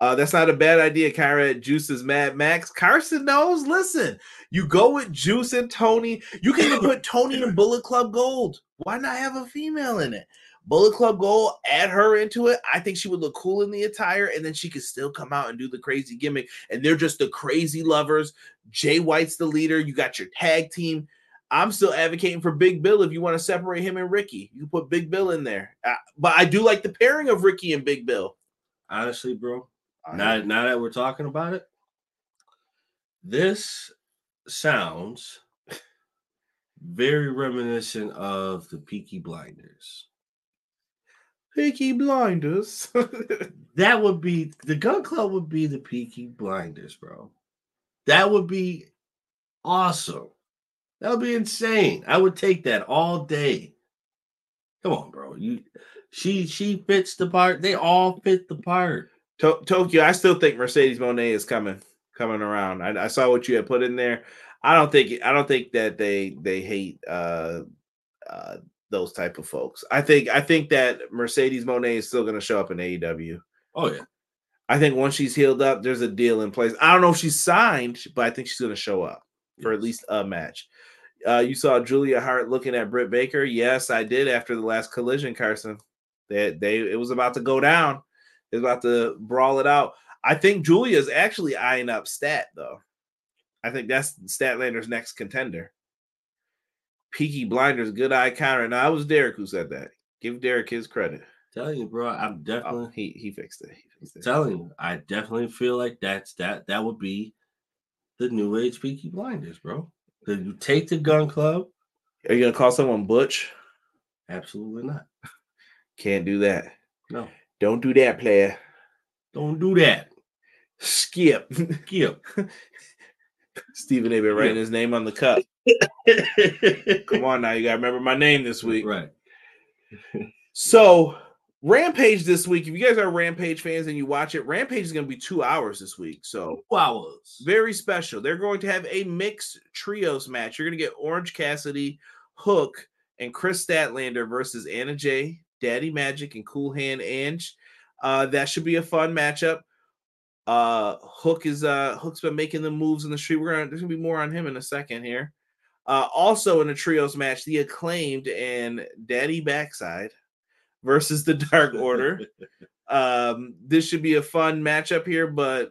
Uh, that's not a bad idea. Kyra Juice's Mad Max. Carson knows. Listen, you go with Juice and Toni. You can even put Toni in Bullet Club Gold. Why not have a female in it? Bullet Club Gold, add her into it. I think she would look cool in the attire, and then she could still come out and do the crazy gimmick. And they're just the crazy lovers. Jay White's the leader. You got your tag team. I'm still advocating for Big Bill if you want to separate him and Ricky. You put Big Bill in there. Uh, but I do like the pairing of Ricky and Big Bill. Honestly, bro, now, now that we're talking about it, this sounds very reminiscent of the Peaky Blinders. Peaky Blinders. That would be the gun club would be the Peaky Blinders, bro. That would be awesome. That would be insane. I would take that all day. Come on, bro. You she she fits the part. They all fit the part. To- Tokyo, I still think Mercedes Moné is coming coming around. I, I saw what you had put in there. I don't think I don't think that they they hate uh uh those type of folks. I think I think that Mercedes Moné is still going to show up in AEW. Oh yeah. I think once she's healed up, there's a deal in place. I don't know if she's signed, but I think she's going to show up for at least a match. Uh, you saw Julia Hart looking at Britt Baker. Yes, I did after the last collision, Carson. That they, it was about to go down. Was about to brawl it out. I think Julia's actually eyeing up Stat though. I think that's Statlander's next contender. Peaky Blinders, good eye counter. Now, I was Derek who said that. Give Derek his credit. Telling you, bro. I'm oh, definitely Oh, he he fixed it. He fixed it. telling you, I definitely feel like that's that that would be the new age Peaky Blinders, bro. Then you take the gun club. Are you gonna call someone Butch? Absolutely not. Can't do that. No, Don't do that, player. don't do that. Skip. Skip. Stephen A. been writing his name on the cup. Come on now, you gotta remember my name this week. Right. So Rampage this week. If you guys are Rampage fans and you watch it, Rampage is gonna be two hours this week. So Two hours. very special. They're going to have a mixed trios match. You're going to get Orange Cassidy, Hook, and Kris Statlander versus Anna Jay, Daddy Magic, and Cool Hand Ange. Uh, that should be a fun matchup. Uh, Hook is uh Hook's been making the moves in the street. We're gonna there's gonna be more on him in a second here. Uh, also in a trios match, the acclaimed and Daddy Backside versus the Dark Order. um, this should be a fun matchup here, but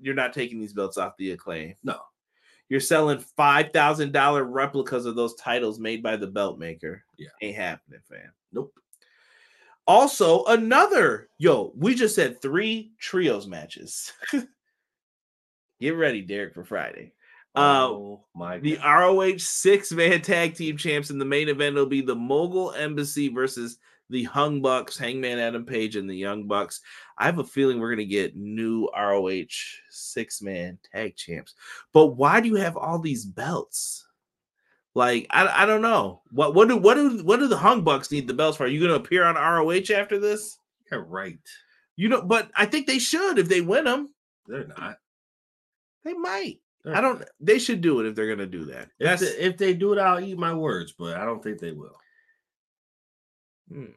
you're not taking these belts off the acclaim. No. You're selling five thousand dollar replicas of those titles made by the belt maker. Yeah. Ain't happening, fam. Nope. Also, another yo, we just had three trios matches. Get ready, Derek, for Friday. Uh, oh my the. ROH six man tag team champs in the main event will be the Mogul Embassy versus the Hung Bucks, Hangman Adam Page, and the Young Bucks. I have a feeling we're gonna get new ROH six man tag champs. But why do you have all these belts? Like I, I don't know what what do what do what do the Hung Bucks need the belts for? Are you gonna appear on ROH after this? You're right. You know, but I think they should if they win them. They're not. They might. They're I don't. not. They should do it if they're gonna do that. If That's they, if they do it, I'll eat my words, but I don't think they will. Hmm.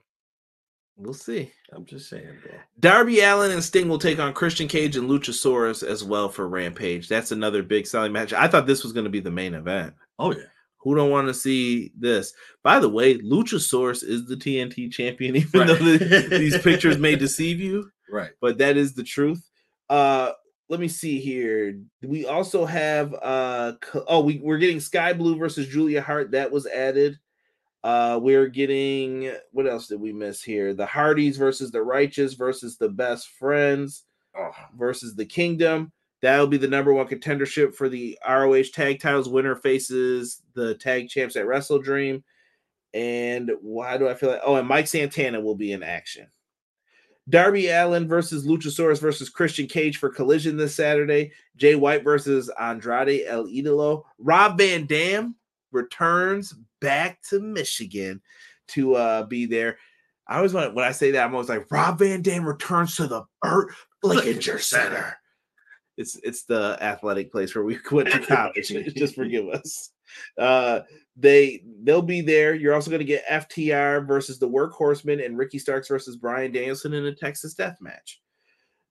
we'll see. I'm just saying, bro. Darby Allin and Sting will take on Christian Cage and Luchasaurus as well for Rampage. That's another big selling match. I thought this was going to be the main event. Oh yeah. Who don't want to see this? By the way, Luchasaurus is the TNT champion, even Right. though the- these pictures may deceive you, Right. but that is the truth. Uh, let me see here. We also have uh oh we, we're getting Skye Blue versus Julia Hart. That was added. Uh we're getting what else did we miss here? The Hardys versus the Righteous versus the Best Friends Oh, versus the Kingdom. That'll be the number one contendership for the ROH tag titles. Winner faces the tag champs at Wrestle Dream. And why do I feel like oh, and Mike Santana will be in action. Darby Allin versus Luchasaurus versus Christian Cage for Collision this Saturday. Jay White versus Andrade El Idolo. Rob Van Dam returns back to Michigan to uh, be there. I always want when I say that, I'm always like Rob Van Dam returns to the Burt Blickinger Center. It's it's the athletic place where we went to college. Just forgive us. Uh, they they'll be there. You're also going to get FTR versus the Workhorsemen and Ricky Starks versus Bryan Danielson in a Texas Death Match.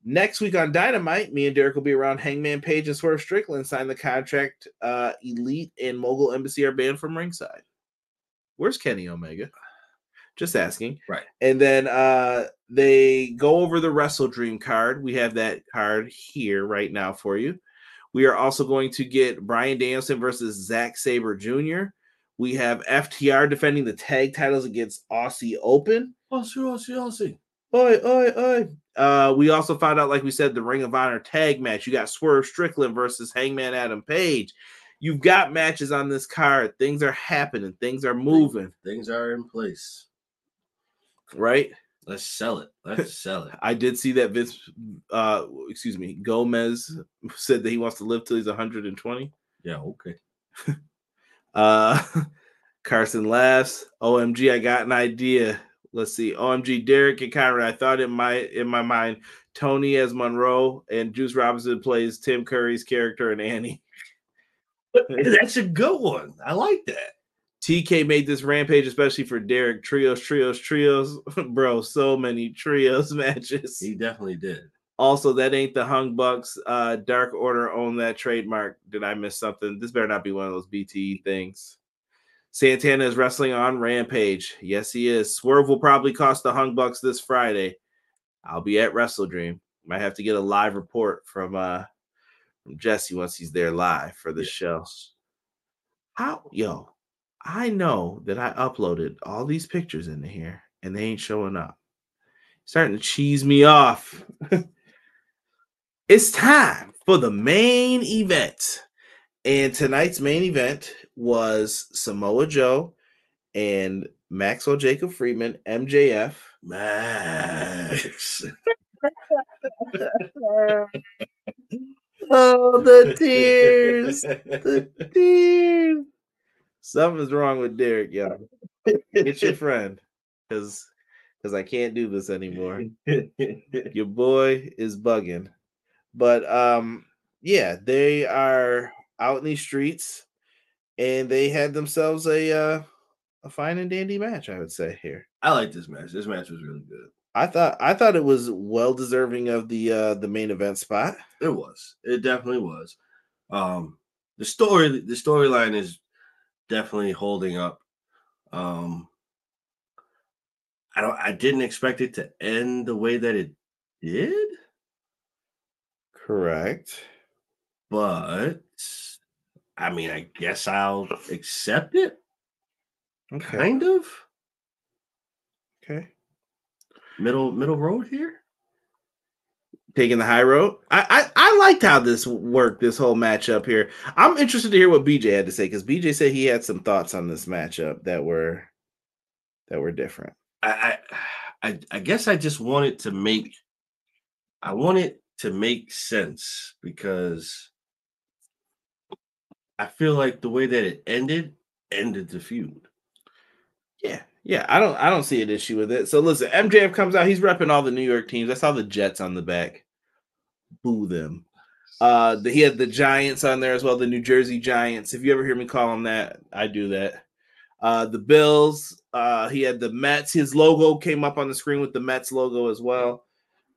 Next week on Dynamite, me and Derek will be around. Hangman Page and Swerve Strickland sign the contract. Uh, Elite and Mogul Embassy are banned from ringside. Where's Kenny Omega? Just asking. Right. And then uh they go over the Wrestle Dream card. We have that card here right now for you. We are also going to get Bryan Danielson versus Zack Sabre Jr. We have FTR defending the tag titles against Aussie Open. Aussie, Aussie, Aussie. Oi, oi, oi. Uh, we also found out, like we said, the Ring of Honor tag match. You got Swerve Strickland versus Hangman Adam Page. You've got matches on this card. Things are happening. Things are moving, Things are in place. Right? Let's sell it. Let's sell it. I did see that Vince, uh, excuse me, Gomez said that he wants to live till he's 120. Yeah, okay. Uh, Carson laughs. OMG, I got an idea. Let's see. OMG, Derek and Conrad. I thought in my in my mind, Toni as Monroe and Juice Robinson plays Tim Curry's character and Annie. That's a good one. I like that. TK made this rampage especially for Derek. Trios, trios, trios. Bro, so many trios matches. He definitely did. Also, that ain't the Hung Bucks. Uh, Dark Order own that trademark. Did I miss something? This better not be one of those BTE things. Santana is wrestling on Rampage. Yes, he is. Swerve will probably cost the Hung Bucks this Friday. I'll be at Wrestle Dream. Might have to get a live report from uh from Jesse once he's there live for the Yeah. show. How yo, I know that I uploaded all these pictures into here and they ain't showing up. Starting to cheese me off. it's time for the main event. And tonight's main event was Samoa Joe and Maxwell Jacob Friedman, MJF. Max. Oh, the tears. The tears. Something's wrong with Derek, y'all. Get your friend. Because because I can't do this anymore. Your boy is bugging. But um, yeah, they are out in these streets and they had themselves a uh a fine and dandy match, I would say here. I like this match. This match was really good. I thought I thought it was well deserving of the uh the main event spot. It was. It definitely was. Um, the story, the storyline is definitely holding up. Um, I don't. I didn't expect it to end the way that it did, Correct. but I mean, I guess I'll accept it. Okay. Kind of Okay. middle middle road here. Taking the high road. I, I I liked how this worked, this whole matchup here. I'm interested to hear what BJ had to say because BJ said he had some thoughts on this matchup that were that were different. I, I I guess I just wanted to make I wanted to make sense because I feel like the way that it ended ended the feud. Yeah, yeah. I don't I don't see an issue with it. So listen, MJF comes out, he's repping all the New York teams. I saw the Jets on the back. Boo them. Uh the, he had the Giants on there as well, the New Jersey Giants. If you ever hear me call them that, I do that. Uh the Bills, uh he had the Mets. His logo came up on the screen with the Mets logo as well.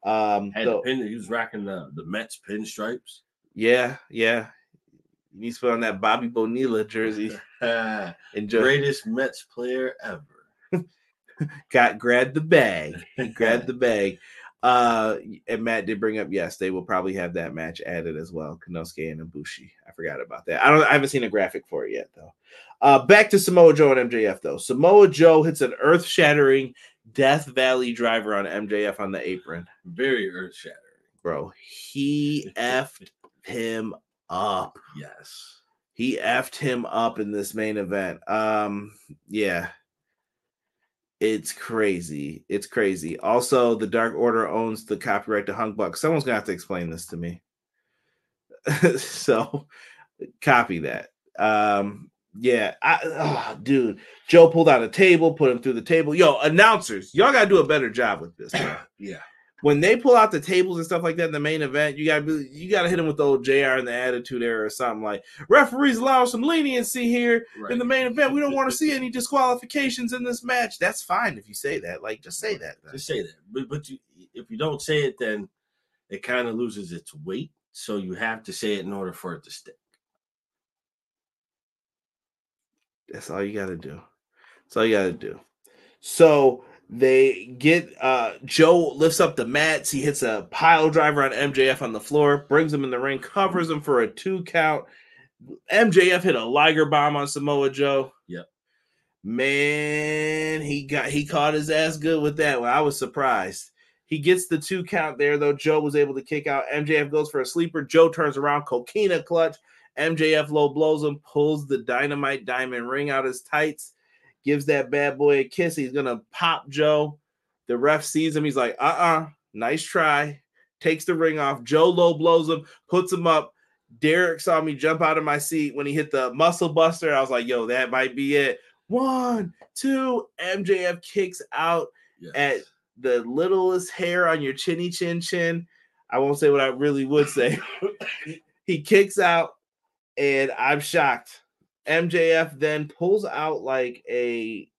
Um Had the pin, he was rocking the, the Mets pinstripes. yeah, yeah. You need to put on that Bobby Bonilla jersey. Enjoy. Greatest Mets player ever. Got grabbed the bag. He grabbed the bag. Uh, and Matt did bring up yes, they will probably have that match added as well. Konosuke and Ibushi. I forgot about that. I don't. I haven't seen a graphic for it yet though. Uh, back to Samoa Joe and MJF though. Samoa Joe hits an earth-shattering Death Valley driver on MJF on the apron, Very earth shattering. bro. He effed him up. Yes. He effed him up in this main event. Um, yeah. It's crazy. It's crazy. Also, the Dark Order owns the copyright to Hung Buck. Someone's gonna have to explain this to me. so copy that. Um, yeah, I oh, dude, Joe pulled out a table, put him through the table. Yo, announcers, y'all gotta do a better job with this. Yeah. When they pull out the tables and stuff like that in the main event, you gotta be, you gotta hit them with the old JR and the attitude era or something like referees allow some leniency here Right. in the main event. We don't want to see any disqualifications in this match. That's fine if you say that. Like just say that. then. Just say that. But but you, if you don't say it, then it kind of loses its weight. So you have to say it in order for it to stick. That's all you got to do. That's all you got to do. So they get uh Joe lifts up the mats. He hits a pile driver on MJF on the floor, brings him in the ring, covers him for a two count. MJF hit a Liger bomb on Samoa Joe. Yep. Man, he got he caught his ass good with that one. I was surprised. He gets the two count there, though. Joe was able to kick out. MJF goes for a sleeper. Joe turns around, coquina clutch. MJF low blows him, pulls the dynamite diamond ring out his tights, gives that bad boy a kiss. He's gonna pop Joe. The ref sees him. He's like, uh uh nice try. Takes the ring off. Joe low blows him, puts him up. Derek saw me jump out of my seat when he hit the muscle buster. I was like, yo, that might be it. One, two. MJF kicks out Yes. at the littlest hair on your chinny chin chin. I won't say what I really would say. he kicks out, and I'm shocked. MJF then pulls out like a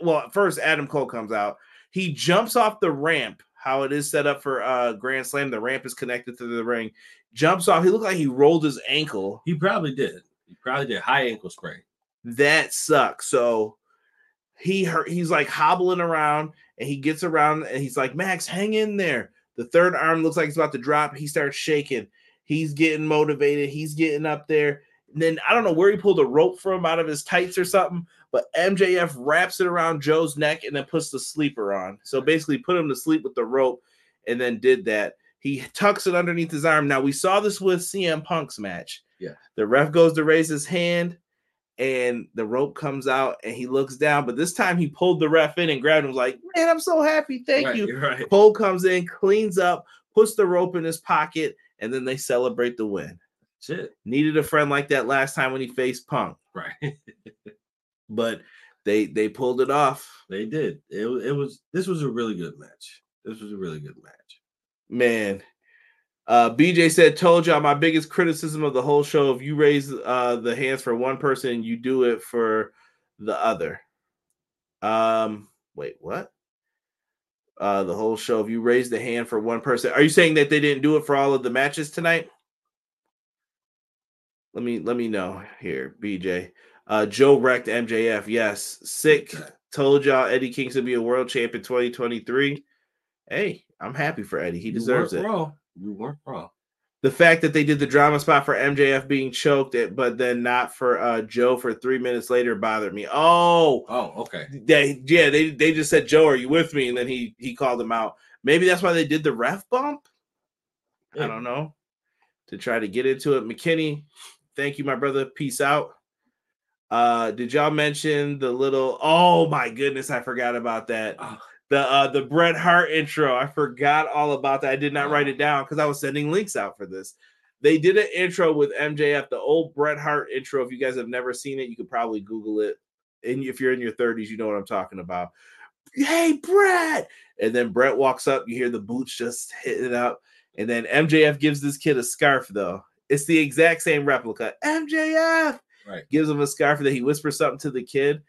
well, first Adam Cole comes out. He jumps off the ramp, how it is set up for uh Grand Slam. The ramp is connected to the ring. Jumps off. He looked like he rolled his ankle. he probably did. He probably did high ankle sprain. that sucks. So he hurt, he's like hobbling around and he gets around and he's like, Max, hang in there. The third arm looks like it's about to drop. He starts shaking. He's getting motivated. He's getting up there. And then I don't know where he pulled a rope from out of his tights or something, but MJF wraps it around Joe's neck and then puts the sleeper on. So basically put him to sleep with the rope and then did that. He tucks it underneath his arm. Now we saw this with CM Punk's match. Yeah. The ref goes to raise his hand and the rope comes out and he looks down, but this time he pulled the ref in and grabbed him. Like, man, I'm so happy. Thank Right, you. Right. Cole comes in, cleans up, puts the rope in his pocket, and then they celebrate the win. That's it. Needed a friend like that last time when he faced Punk, Right. but they they pulled it off. they did. It, it was this was a really good match. This was a really good match. Man. Uh, BJ said, "Told y'all my biggest criticism of the whole show. If you raise uh, the hands for one person, you do it for the other." Um, wait, what? Uh, the whole show. If you raise the hand for one person, are you saying that they didn't do it for all of the matches tonight? Let me let me know here, BJ. Uh, Joe wrecked MJF. Yes, sick. Told y'all Eddie Kingston be a world champion 2023. Hey, I'm happy for Eddie. He You deserves it. Wrong. You weren't wrong. The fact that they did the drama spot for MJF being choked, it, but then not for uh, Joe for three minutes later bothered me. Oh, Oh, okay. they yeah, they they just said, Joe, are you with me? And then he he called him out. Maybe that's why they did the ref bump. I don't know. To try to get into it. McKinney, thank you, my brother. Peace out. Uh did y'all mention the little oh my goodness, I forgot about that. Oh, The uh the Bret Hart intro. I forgot all about that. I did not write it down because I was sending links out for this. They did an intro with MJF, the old Bret Hart intro. If you guys have never seen it, you could probably Google it. And if you're in your 30s, you know what I'm talking about. Hey, Brett. And then Bret walks up, you hear the boots just hitting it up. And then MJF gives this kid a scarf, though. It's the exact same replica. MJF right. gives him a scarf that he whispers something to the kid.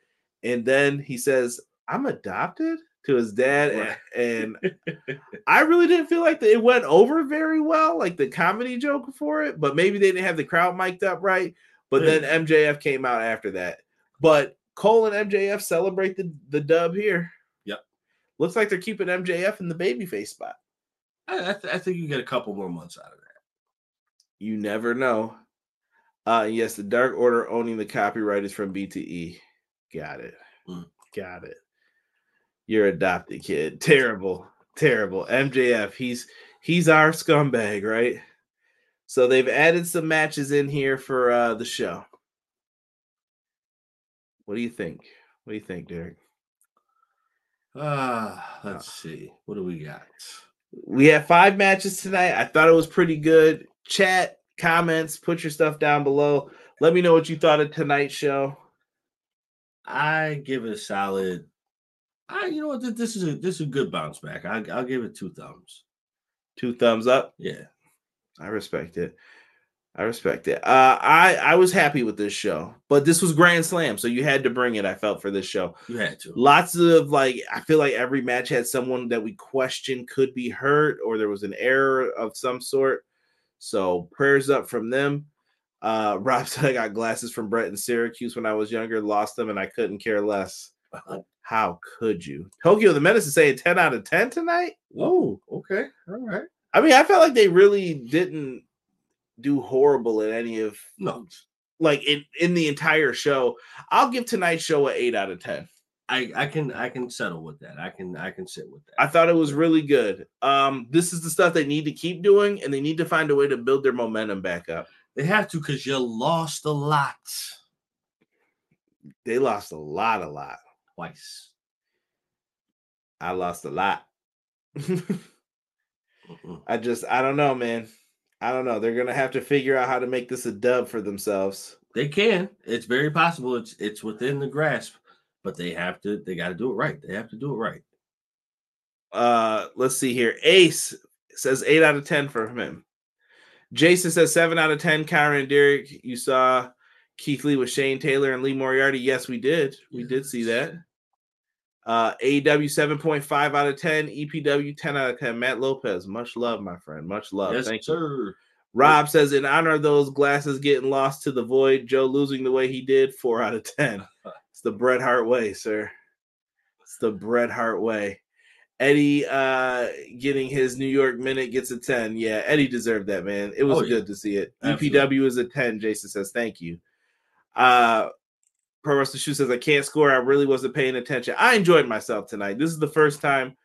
And then he says, I'm adopted to his dad. and- Right. And, I really didn't feel like the, it went over very well, like the comedy joke for it, but maybe they didn't have the crowd mic'd up right. But then MJF came out after that. But Cole and MJF celebrate the, the dub here. Yep. Looks like they're keeping MJF in the babyface spot. I, I, th- I think you get a couple more months out of that. You never know. Uh yes, the Dark Order owning the copyright is from BTE. Got it. Mm. Got it. You're adopted kid. Terrible. Terrible. MJF, he's he's our scumbag, right? So they've added some matches in here for uh the show. What do you think? What do you think, Derek? Ah, let's see. What do we got? We have five matches tonight. I thought it was pretty good. Chat, comments, put your stuff down below. Let me know what you thought of tonight's show. I give it a solid I, you know what? This is a this is a good bounce back. I, I'll give it two thumbs. Two thumbs up. Yeah. I respect it. I respect it. Uh, I I was happy with this show, but this was Grand Slam, so you had to bring it. I felt for this show. You had to. Lots of like, I feel like every match had someone that we questioned could be hurt, or there was an error of some sort. So prayers up from them. Uh, Rob said I got glasses from Brett in Syracuse when I was younger, lost them, and I couldn't care less. How could you? Tokyo the Menace is saying 10 out of 10 tonight. Oh, okay. All right. I mean, I felt like they really didn't do horrible in any of No, like in in the entire show. I'll give tonight's show a eight out of ten. I I can I can settle with that. I can I can sit with that. I thought it was really good. Um, this is the stuff they need to keep doing, and they need to find a way to build their momentum back up. They have to because you lost a lot They lost a lot, a lot. twice. I lost a lot. I just, I don't know, man. I don't know. They're gonna have to figure out how to make this a dub for themselves. They can. It's very possible. It's it's within the grasp, but they have to. They got to do it right. They have to do it right. Uh, let's see here. Ace says eight out of ten for him. Jason says seven out of ten. Kyron and Derek, you saw Keith Lee with Shane Taylor and Lee Moriarty. Yes, we did. We did see that. Uh, AEW 7.5 out of 10, EPW 10 out of 10. Matt Lopez, much love, my friend. Much love. yes, Thank you. Rob says, in honor of those glasses getting lost to the void, Joe losing the way he did, four out of 10. It's the Bret Hart way, sir. It's the Bret Hart way. Eddie uh getting his New York minute gets a 10. Yeah, Eddie deserved that, man. It was Oh, yeah. good to see it. Absolutely. EPW is a 10, Jason says. Thank you. Uh Pro Wrestling Shoe says, I can't score. I really wasn't paying attention. I enjoyed myself tonight. This is the first time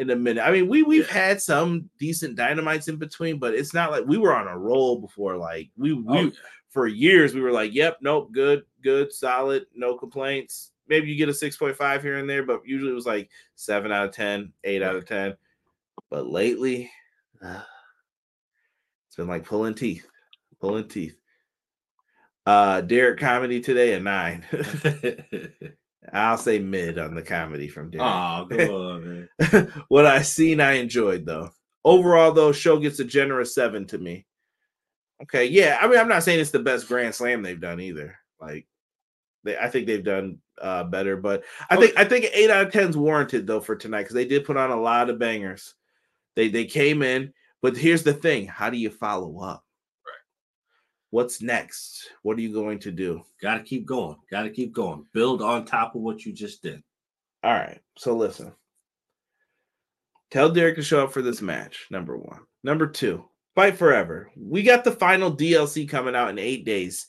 in a minute. I mean, we we've had some decent dynamites in between, but it's not like we were on a roll before. Like we we Oh, yeah. for years we were like, yep, nope, good, good, solid, no complaints. Maybe you get a 6.5 here and there, but usually it was like 7 out of 10, 8 out of 10. But lately, uh, it's been like pulling teeth, pulling teeth. Uh Derek comedy today a nine. I'll say mid on the comedy from Derek. oh, come on, man. what I seen, I enjoyed though. Overall, though, show gets a generous seven to me. Okay, yeah. I mean, I'm not saying it's the best Grand Slam they've done either. Like, they, I think they've done uh better, but I think I think eight out of ten is warranted though for tonight because they did put on a lot of bangers. They they came in, but here's the thing: how do you follow up? What's next? What are you going to do? Got to keep going. Got to keep going. Build on top of what you just did. All right. So listen. Tell Derek to show up for this match. Number one. Number two. Fight forever. We got the final DLC coming out in eight days.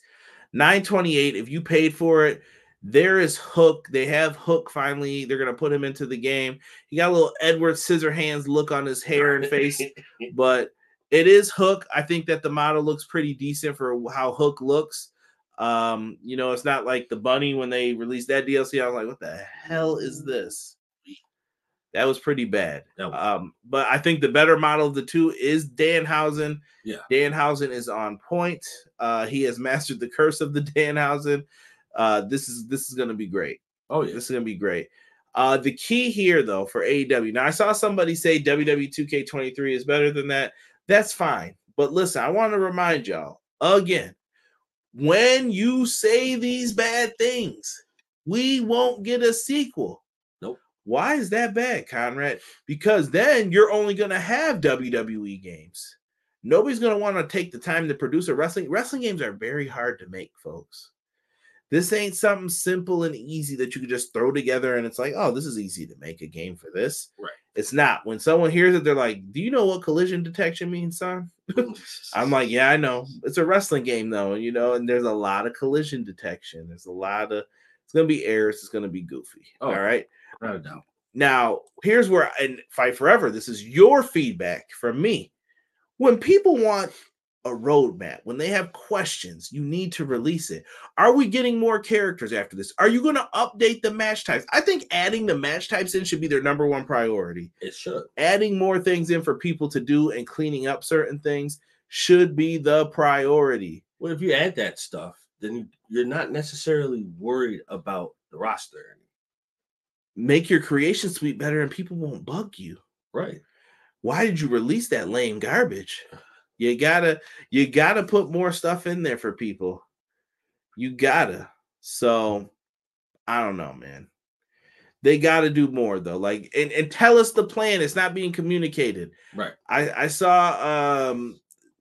928. If you paid for it, there is Hook. They have Hook finally. They're gonna put him into the game. He got a little Edward Scissorhands look on his hair and face, but it is Hook. I think that the model looks pretty decent for how Hook looks. Um, you know, it's not like the bunny when they released that DLC. I was like, what the hell is this? That was pretty bad. Was- Um, but I think the better model of the two is Danhausen. Yeah. Danhausen is on point. Uh, he has mastered the curse of the Danhausen. Uh, this is this is gonna be great. oh yeah. This is gonna be great. Uh, the key here, though, for AEW. Now, I saw somebody say E WWE 2K23 is better than that. That's fine. But listen, I want to remind y'all again when you say these bad things, we won't get a sequel. Nope. Why is that bad, Conrad? Because then you're only going to have WWE games. Nobody's going to want to take the time to produce a wrestling. Wrestling games are very hard to make, folks. This ain't something simple and easy that you can just throw together and it's like, oh, this is easy to make a game for this. Right. It's not. When someone hears it, they're like, do you know what collision detection means, son? I'm like, yeah, I know. It's a wrestling game, though, you know, and there's a lot of collision detection. There's a lot of, it's going to be errors. It's going to be goofy. Oh. All right. Not a doubt. Now, here's where, and Fight Forever, this is your feedback from me. When people want a roadmap, when they have questions, you need to release it. Are we getting more characters after this? Are you going to update the match types? I think adding the match types in should be their number one priority It should. adding more things in for people to do and cleaning up certain things should be the priority. Well, if you add that stuff, then you're not necessarily worried about the roster. make your creation suite better and people won't bug you. Right. Why did you release that lame garbage? You gotta you gotta put more stuff in there for people. You gotta. So I don't know, man. They gotta do more though. Like and, and tell us the plan. It's not being communicated. Right. I, I saw um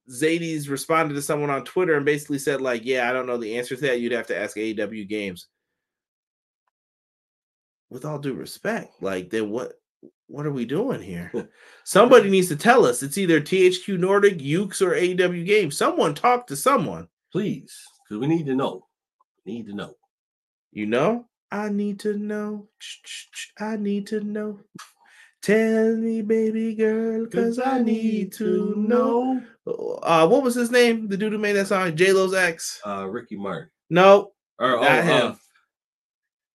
Zadie's responded to someone on Twitter and basically said, like, yeah, I don't know the answer to that. You'd have to ask AEW games. With all due respect, like then what what are we doing here? Somebody needs to tell us. It's either THQ Nordic, Yuke's, or AEW games. Someone talk to someone. Please. Because we need to know. Need to know. You know? I need to know. I need to know. Tell me, baby girl, because I need to know. Uh, what was his name? The dude who made that song, J Lo's ex. Uh, Ricky Martin. No, Or oh, Not him.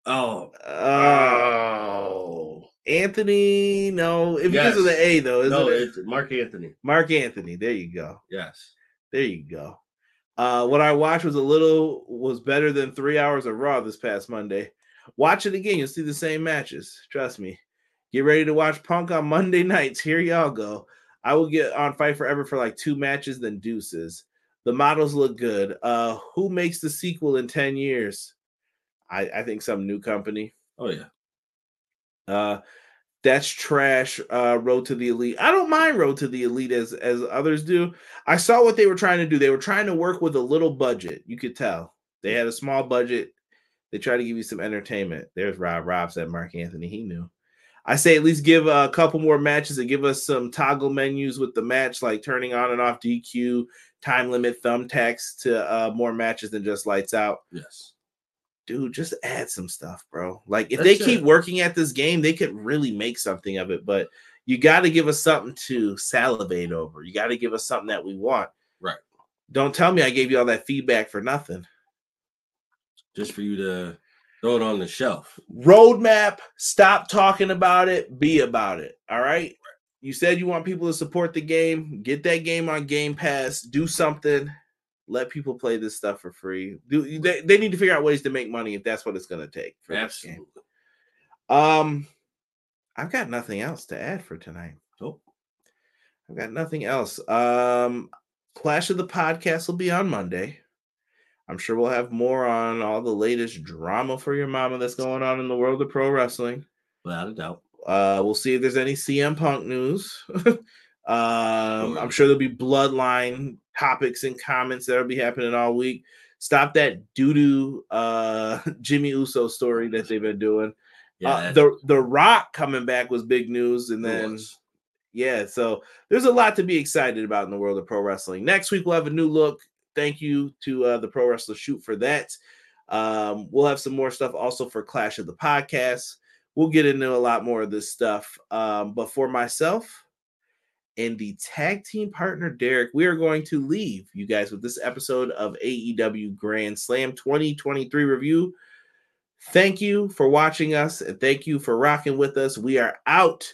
uh, oh, oh, Anthony. No, it Yes. with an A though, isn't no, it? it's Marc Anthony. Marc Anthony. There you go. Yes. There you go. Uh, what I watched was a little was better than three hours of Raw this past Monday. Watch it again, you'll see the same matches. Trust me. Get ready to watch Punk on Monday nights. Here y'all go. I will get on Fight Forever for like two matches, then deuces. The models look good. Uh, who makes the sequel in 10 years? I, I think some new company. Oh yeah. Uh, that's trash. Uh, Road to the Elite. I don't mind Road to the Elite as as others do. I saw what they were trying to do. They were trying to work with a little budget. You could tell they had a small budget. They tried to give you some entertainment. There's Rob. Rob said Marc Anthony. He knew. I say at least give a couple more matches and give us some toggle menus with the match, like turning on and off DQ, time limit, thumbtacks to uh, more matches than just lights out Yes. Dude, just add some stuff, bro. Like if That's they keep it. working at this game, they could really make something of it. But you got to give us something to salivate over. You got to give us something that we want. Right. Don't tell me I gave you all that feedback for nothing. Just for you to throw it on the shelf. Roadmap. Stop talking about it. Be about it. All right. You said you want people to support the game. Get that game on Game Pass. Do something. Let people play this stuff for free. Do they, they need to figure out ways to make money if that's what it's going to take. Absolutely. Um, I've got nothing else to add for tonight. Nope. I've got nothing else. Um, Clash of the Podcast will be on Monday. I'm sure we'll have more on all the latest drama for your mama that's going on in the world of pro wrestling. Without a doubt. Uh, we'll see if there's any CM Punk news. um, I'm sure there'll be bloodline topics and comments that'll be happening all week. Stop that doo doo uh, Jimmy Uso story that they've been doing. Yeah. Uh, the the Rock coming back was big news, and then yeah, so there's a lot to be excited about in the world of pro wrestling. Next week we'll have a new look. Thank you to uh, the Pro Wrestler Shoot for that. Um, we'll have some more stuff also for Clash of the Podcast. We'll get into a lot more of this stuff. Um, but for myself and the tag team partner Derek, we are going to leave you guys with this episode of AEW Grand Slam 2023 review. Thank you for watching us and thank you for rocking with us. We are out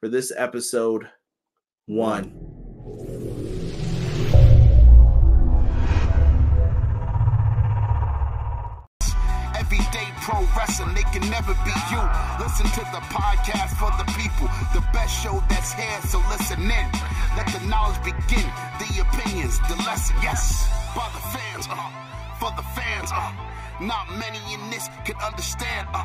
for this episode one. Wrestling, they can never be you. Listen to the podcast for the people, the best show that's here, so listen in. Let the knowledge begin, the opinions, the lesson, yes. By the fans, uh, for the fans, uh, not many in this can understand, uh.